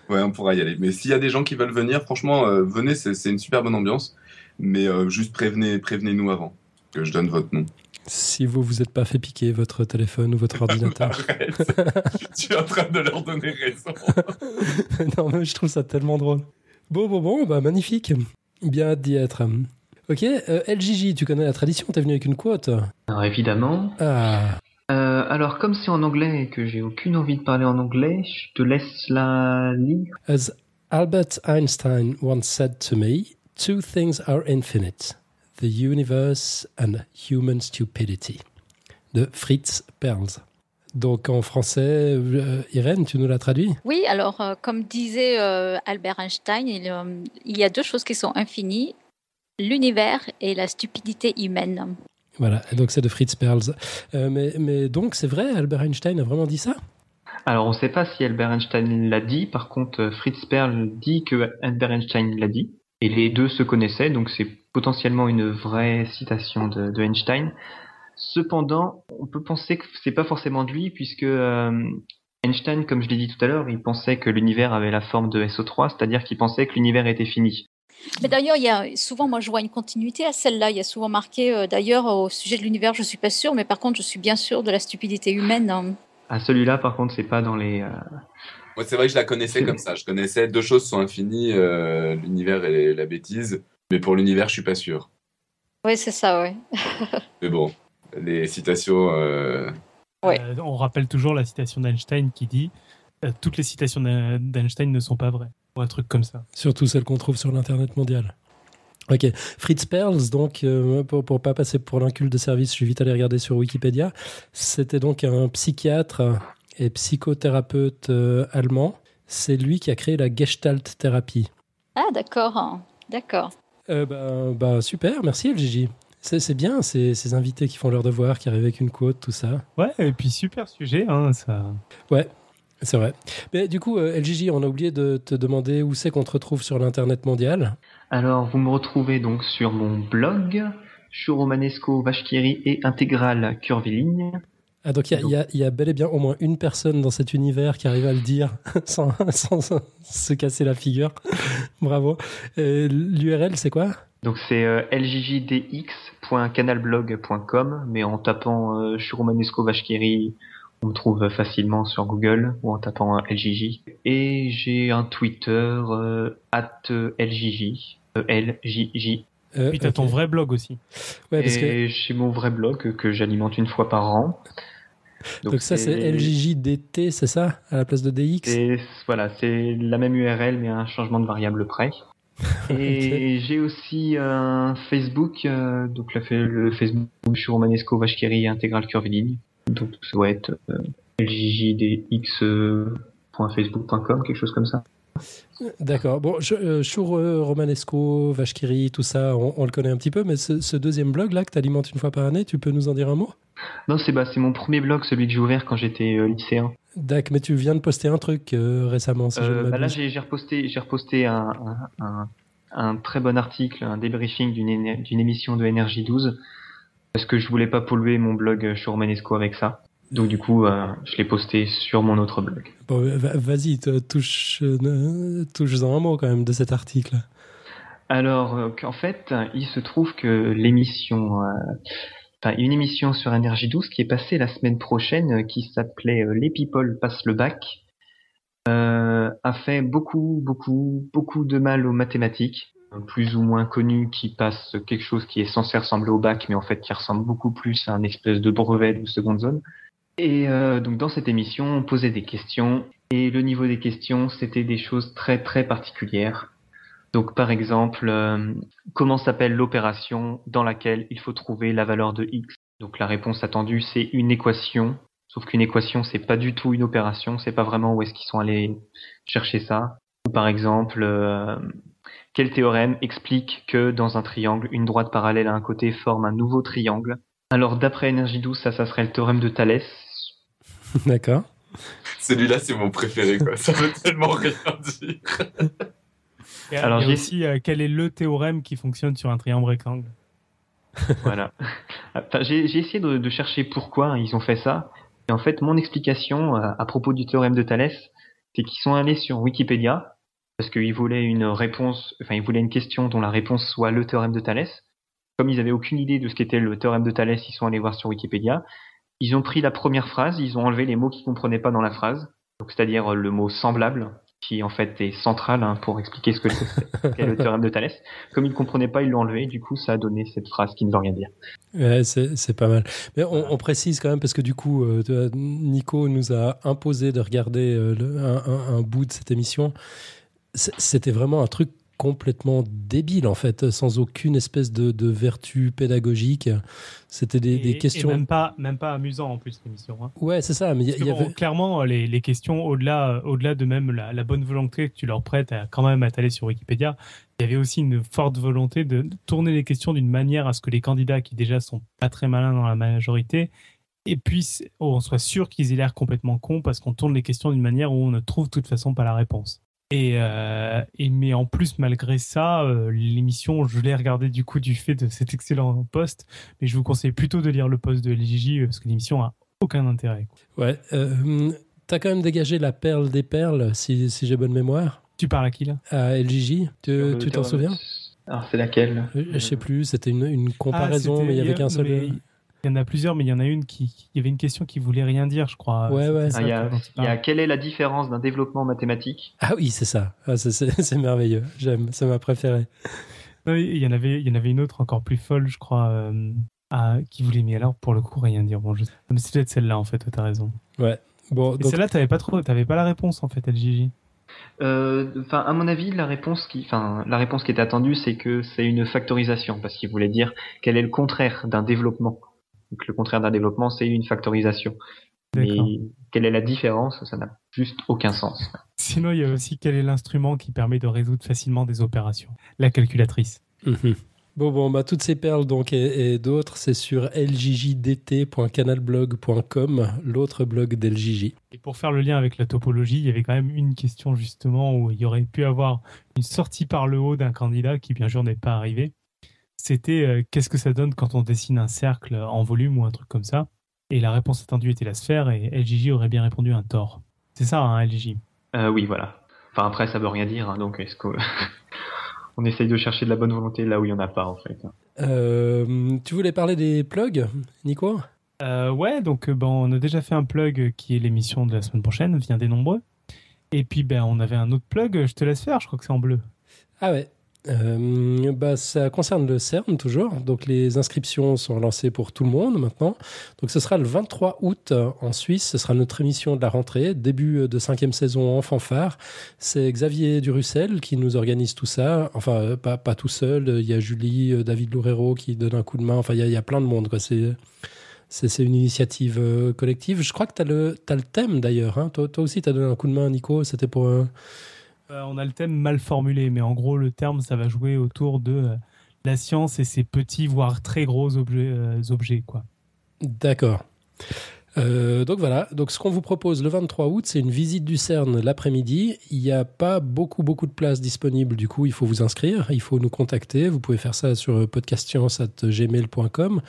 Ouais, on pourra y aller. Mais s'il y a des gens qui veulent venir, franchement, euh, venez, c'est c'est une super bonne ambiance. Mais euh, juste prévenez, prévenez-nous avant que je donne votre nom. Si vous vous êtes pas fait piquer votre téléphone ou votre ordinateur. Arrête, tu es en train de leur donner raison. non, mais je trouve ça tellement drôle. Bon, bon, bon, bah magnifique. Bien hâte d'y être. Ok, euh, LJJ, tu connais la tradition, t'es venu avec une quote. Alors évidemment. Ah, Euh, alors comme c'est en anglais et que j'ai aucune envie de parler en anglais, je te laisse la lire. as Albert Einstein once said to me, two things are infinite the universe and human stupidity. De Fritz Perls. Donc en français, euh, Irène, tu nous l'as traduit Oui, alors, euh, comme disait euh, Albert Einstein, il, euh, il y a deux choses qui sont infinies l'univers et la stupidité humaine. Voilà, et donc c'est de Fritz Perls. Euh, mais, mais donc c'est vrai, Albert Einstein a vraiment dit ça? Alors on ne sait pas si Albert Einstein l'a dit, par contre Fritz Perl dit que Albert Einstein l'a dit, et les deux se connaissaient, donc c'est potentiellement une vraie citation de, de Einstein. Cependant, on peut penser que c'est pas forcément de lui, puisque euh, Einstein, comme je l'ai dit tout à l'heure, il pensait que l'univers avait la forme de SO3, c'est-à-dire qu'il pensait que l'univers était fini. Mais d'ailleurs, il y a souvent, moi, je vois une continuité à celle-là. Il y a souvent marqué, euh, d'ailleurs, au sujet de l'univers, je suis pas sûre, mais par contre, je suis bien sûre de la stupidité humaine. hein. À celui-là, par contre, c'est pas dans les. euh, Moi, c'est vrai que je la connaissais comme ça. Je connaissais deux choses sont infinies, euh, l'univers et la bêtise. Mais pour l'univers, je suis pas sûr. Oui, c'est ça, oui. Mais bon, les citations. euh, Ouais. Euh, on rappelle toujours la citation d'Einstein qui dit euh, toutes les citations d'E- d'Einstein ne sont pas vraies ou un truc comme ça. Surtout celles qu'on trouve sur l'Internet mondial. Ok, Fritz Perls, donc, euh, pour, pour pas passer pour l'inculte de service, je suis vite allé regarder sur Wikipédia. C'était donc un psychiatre et psychothérapeute euh, allemand. C'est lui qui a créé la Gestalt thérapie. Ah, d'accord. D'accord. Euh, bah, bah, super, merci LGJ. C'est bien ces, ces invités qui font leur devoir, qui arrivent avec une quote, tout ça. Ouais, et puis super sujet, hein, ça. C'est vrai. Mais du coup, euh, LGJ, on a oublié de te demander où c'est qu'on te retrouve sur l'Internet mondial. Alors, vous me retrouvez donc sur mon blog, Romanesco, Vachkiri et Intégral Curviligne. Ah, donc il y a- y, y bel et bien au moins une personne dans cet univers qui arrive à le dire sans, sans- sans se casser la figure. Bravo. Euh, L'URL, c'est quoi? Donc c'est euh, ljdx.canalblog.com, mais en tapant euh, Romanesco Vachkiri, on me trouve facilement sur Google ou en tapant euh, LJJ. Et j'ai un Twitter euh, at LJJ, euh, LJJ. Euh, Puis t'as ok. ton vrai blog aussi. Ouais, parce que, Et j'ai mon vrai blog que j'alimente une fois par an. Donc ça, c'est LJJDT, c'est ça À la place de DX voilà, c'est la même URL mais un changement de variable près. Et j'ai aussi un Facebook, euh, donc fait le Facebook, je suis Romanesco Vachkiri Intégral Curviligne. Donc ça doit être euh, ljdx.facebook.com, quelque chose comme ça. D'accord. Bon, je, euh, Chour, euh, Romanesco, Vachkiri, tout ça, on, on le connaît un petit peu, mais ce, ce deuxième blog-là que tu alimentes une fois par année, tu peux nous en dire un mot? Non, c'est bah, c'est mon premier blog, celui que j'ai ouvert quand j'étais euh, lycéen. D'accord, mais tu viens de poster un truc récemment, si je ne bah là, j'ai reposté, reposté un, un, un, un très bon article, un débriefing d'une émission de Énergie 12, parce que je voulais pas polluer mon blog sur Romanesco avec ça. Donc du coup, euh, je l'ai posté sur mon autre blog. Bon, vas-y, touche, euh, touche-en un mot quand même de cet article. Alors euh, qu'en fait, il se trouve que l'émission, enfin une émission sur Énergie 12 qui est passée la semaine prochaine, qui s'appelait Les People passent le bac, a fait beaucoup, beaucoup, beaucoup de mal aux mathématiques, plus ou moins connu, qui passe quelque chose qui est censé ressembler au bac, mais en fait qui ressemble beaucoup plus à un espèce de brevet de seconde zone. Et euh, donc dans cette émission, on posait des questions, et le niveau des questions, c'était des choses très très particulières. Donc par exemple, euh, comment s'appelle l'opération dans laquelle il faut trouver la valeur de x? Donc la réponse attendue, c'est une équation. Sauf qu'une équation, c'est pas du tout une opération, c'est pas vraiment où est-ce qu'ils sont allés chercher ça. Ou par exemple, euh, quel théorème explique que dans un triangle, une droite parallèle à un côté forme un nouveau triangle? Alors d'après Énergie 12, ça, ça serait le théorème de Thalès. D'accord. Celui-là, c'est mon préféré, quoi. Ça veut tellement rien dire. Et Alors, j'ai- aussi euh, quel est le théorème qui fonctionne sur un triangle rectangle. Voilà. Enfin, j'ai j'ai essayé de, de chercher pourquoi ils ont fait ça. Et en fait, mon explication euh, à propos du théorème de Thalès, c'est qu'ils sont allés sur Wikipédia parce qu'ils voulaient une réponse, enfin ils voulaient une question dont la réponse soit le théorème de Thalès. Comme ils avaient aucune idée de ce qu'était le théorème de Thalès, ils sont allés voir sur Wikipédia. Ils ont pris la première phrase, ils ont enlevé les mots qu'ils comprenaient pas dans la phrase, donc c'est-à-dire euh, le mot semblable, qui en fait est central hein, pour expliquer ce que c'est qu'est le théorème de Thalès. Comme ils ne comprenaient pas, ils l'ont enlevé, du coup ça a donné cette phrase qui ne veut rien dire. Ouais, c'est pas mal. Mais on, on précise quand même parce que du coup, euh, Nico nous a imposé de regarder euh, le- un, un- un bout de cette émission. C'était vraiment un truc complètement débile en fait, sans aucune espèce de, de vertu pédagogique. C'était des, et questions. même pas, même pas amusant en plus l'émission. Hein. Ouais, c'est ça. Mais y- bon, avait. clairement, les, les questions, au-delà au-delà de même la, la bonne volonté que tu leur prêtes à quand même à t'aller sur Wikipédia, il y avait aussi une forte volonté de tourner les questions d'une manière à ce que les candidats qui déjà sont pas très malins dans la majorité et puissent, oh, on soit sûr qu'ils aient l'air complètement cons parce qu'on tourne les questions d'une manière où on ne trouve de toute façon pas la réponse. Et, euh, et mais en plus, malgré ça, euh, l'émission, je l'ai regardée du coup du fait de cet excellent poste, mais je vous conseille plutôt de lire le post de LJJ euh, parce que l'émission a aucun intérêt. quoi. Ouais. Euh, T'as quand même dégagé la perle des perles, si, si j'ai bonne mémoire, Tu parles à qui là? À LJJ. Tu t'en souviens? Alors c'est laquelle? Je sais plus. C'était une, une Ah, comparaison, mais il y avait a- qu'un seul. mais Il y en a plusieurs, mais il y en a une qui. Il y avait une question qui voulait rien dire, je crois. Ouais, ouais. ça Ah, Il y, a, il y quelle est la différence d'un développement mathématique? Ah oui, c'est ça. Ah, c'est- merveilleux. J'aime. C'est ma préférée. Non, Il y en avait, il y en avait une autre encore plus folle, je crois. euh, qui voulait Mais alors, pour le coup, rien dire. Bon, je... Mais c'est peut-être celle-là, en fait, t'as raison. Ouais. Bon, Et donc, celle-là, t'avais pas trop, t'avais pas la réponse, en fait, LGJ. Euh, Enfin, à mon avis, la réponse qui, enfin, la réponse qui est attendue, c'est que c'est une factorisation, parce qu'il voulait dire quel est le contraire d'un développement. Donc, le contraire d'un développement, c'est une factorisation. Mais quelle est la différence? Ça n'a juste aucun sens. Sinon, il y a aussi quel est l'instrument qui permet de résoudre facilement des opérations? La calculatrice. Mhm. Bon, bon, bah, toutes ces perles donc et, et d'autres, c'est sur ljjdt.canalblog.com, l'autre blog d'LJJ. Et pour faire le lien avec la topologie, il y avait quand même une question justement où il y aurait pu avoir une sortie par le haut d'un candidat qui bien sûr n'est pas arrivé. C'était euh, qu'est-ce que ça donne quand on dessine un cercle en volume ou un truc comme ça? Et la réponse attendue était la sphère et LJJ aurait bien répondu un tor. C'est ça, hein, LJJ Euh, oui, voilà. Enfin, après, ça veut rien dire. hein, donc, est-ce que on essaye de chercher de la bonne volonté là où il y en a pas, en fait? Euh, tu voulais parler des plugs, Nico? Euh, ouais, donc ben, on a déjà fait un plug qui est l'émission de la semaine prochaine, vient des nombreux. Et puis ben, on avait un autre plug, je te laisse faire, je crois que c'est en bleu. Ah ouais. Euh, bah, ça concerne le CERN toujours. Donc les inscriptions sont lancées pour tout le monde maintenant. Donc ce sera le 23 août euh, en Suisse. Ce sera notre émission de la rentrée, début euh, de cinquième saison en fanfare. C'est Xavier Durussel qui nous organise tout ça. Enfin, euh, pas, tout seul. Il y a Julie, David Loureiro qui donne un coup de main. Enfin, il y a, plein de monde. C'est une initiative collective. Je crois que tu as le, le thème d'ailleurs. hein. Toi, aussi, tu as donné un coup de main, Nico. C'était pour... Euh, on a le thème mal formulé, mais en gros le terme ça va jouer autour de euh, la science et ses petits voire très gros objets, euh, objets quoi. D'accord. Euh, donc voilà, donc ce qu'on vous propose le 23 août, c'est une visite du CERN l'après-midi. Il n'y a pas beaucoup beaucoup de places disponibles, du coup il faut vous inscrire, il faut nous contacter. Vous pouvez faire ça sur podcastscience@gmail.com,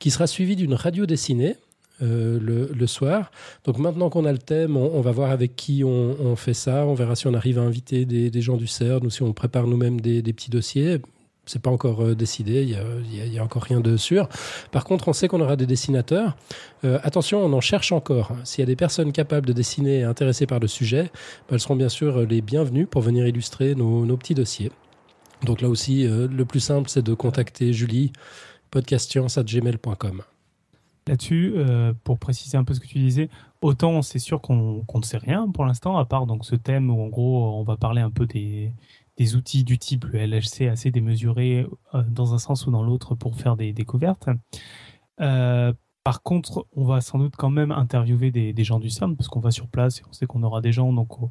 qui sera suivi d'une radio dessinée. Euh, le, soir. Donc maintenant qu'on a le thème, on, va voir avec qui on, fait ça. On verra si on arrive à inviter des, gens du CERN ou si on prépare nous-mêmes des, petits dossiers. C'est pas encore euh, décidé, il y a, encore rien de sûr. Par contre, on sait qu'on aura des dessinateurs. Euh, attention, on en cherche encore. S'il y a des personnes capables de dessiner et intéressées par le sujet, bah, elles seront bien sûr les bienvenues pour venir illustrer nos, petits dossiers. Donc là aussi, le plus simple, c'est de contacter Julie, podcastscience.gmail.com. Là-dessus, euh, pour préciser un peu ce que tu disais, autant c'est sûr qu'on ne sait rien pour l'instant, à part donc ce thème où en gros on va parler un peu des, des outils du type le LHC assez démesuré euh, dans un sens ou dans l'autre pour faire des découvertes. Euh, par contre, on va sans doute quand même interviewer des, des gens du CERN parce qu'on va sur place et on sait qu'on aura des gens, donc on,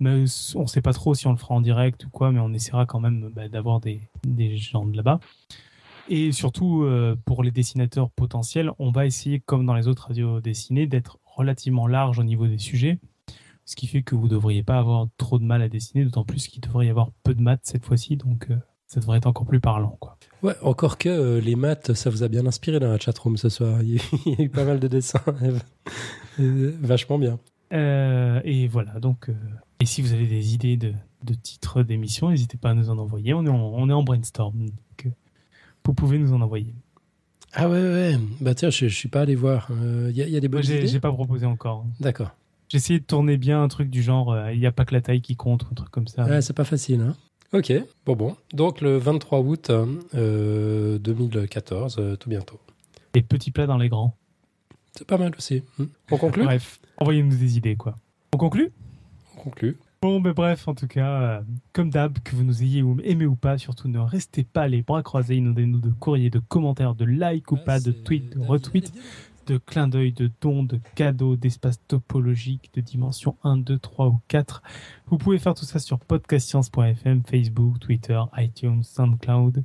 mais on ne sait pas trop si on le fera en direct ou quoi, mais on essaiera quand même bah, d'avoir des, des gens de là-bas. Et surtout, euh, pour les dessinateurs potentiels, on va essayer, comme dans les autres radios dessinées, d'être relativement large au niveau des sujets. Ce qui fait que vous ne devriez pas avoir trop de mal à dessiner, d'autant plus qu'il devrait y avoir peu de maths cette fois-ci, donc euh, ça devrait être encore plus parlant. Quoi. Ouais, encore que euh, les maths, ça vous a bien inspiré dans la chatroom ce soir. Il y a, il y a eu pas mal de dessins. Vachement bien. Et voilà, donc, et si vous avez des idées de, de titres d'émissions, n'hésitez pas à nous en envoyer. On est en, on est en brainstorm, donc vous pouvez nous en envoyer. Ah ouais, ouais. Bah tiens, je, je suis pas allé voir. Euh, Il y, a- il y a des bonnes idées j'ai pas proposé encore. D'accord. J'ai essayé de tourner bien un truc du genre, euh, il n'y a pas que la taille qui compte, un truc comme ça. Ouais, c'est pas facile. Hein ok, bon, bon. Donc le 23 août euh, 2014, euh, tout bientôt. Les petits plats dans les grands. C'est pas mal aussi. Hmm. On conclut Bref, envoyez-nous des idées, quoi. On conclut? On conclut. Bon, mais bref, en tout cas, euh, comme d'hab, que vous nous ayez ou- aimé ou pas, surtout ne restez pas les bras croisés, inondez-nous de courriers, de commentaires, de likes ou pas, de tweets, de retweets, de clins d'œil, de dons, de cadeaux, d'espaces topologiques, de dimensions 1, 2, 3 ou 4. Vous pouvez faire tout ça sur podcastscience.fm, Facebook, Twitter, iTunes, SoundCloud.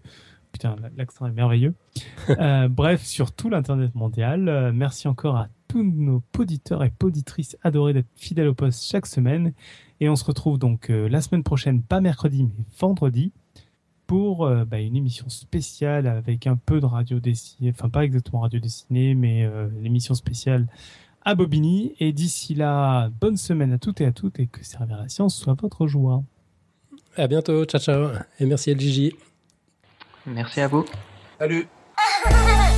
Putain, l'accent est merveilleux. Euh, bref, sur tout l'Internet mondial. Euh, merci encore à tous nos poditeurs et poditrices adorés d'être fidèles au poste chaque semaine. Et on se retrouve donc euh, la semaine prochaine, pas mercredi, mais vendredi, pour bah, une émission spéciale avec un peu de radio dessinée, enfin pas exactement radio dessinée, mais l'émission spéciale à Bobigny. Et d'ici là, bonne semaine à toutes et à toutes et que servir la science soit votre joie. À bientôt. Ciao, ciao. Et merci LGJ. Merci à vous. Salut.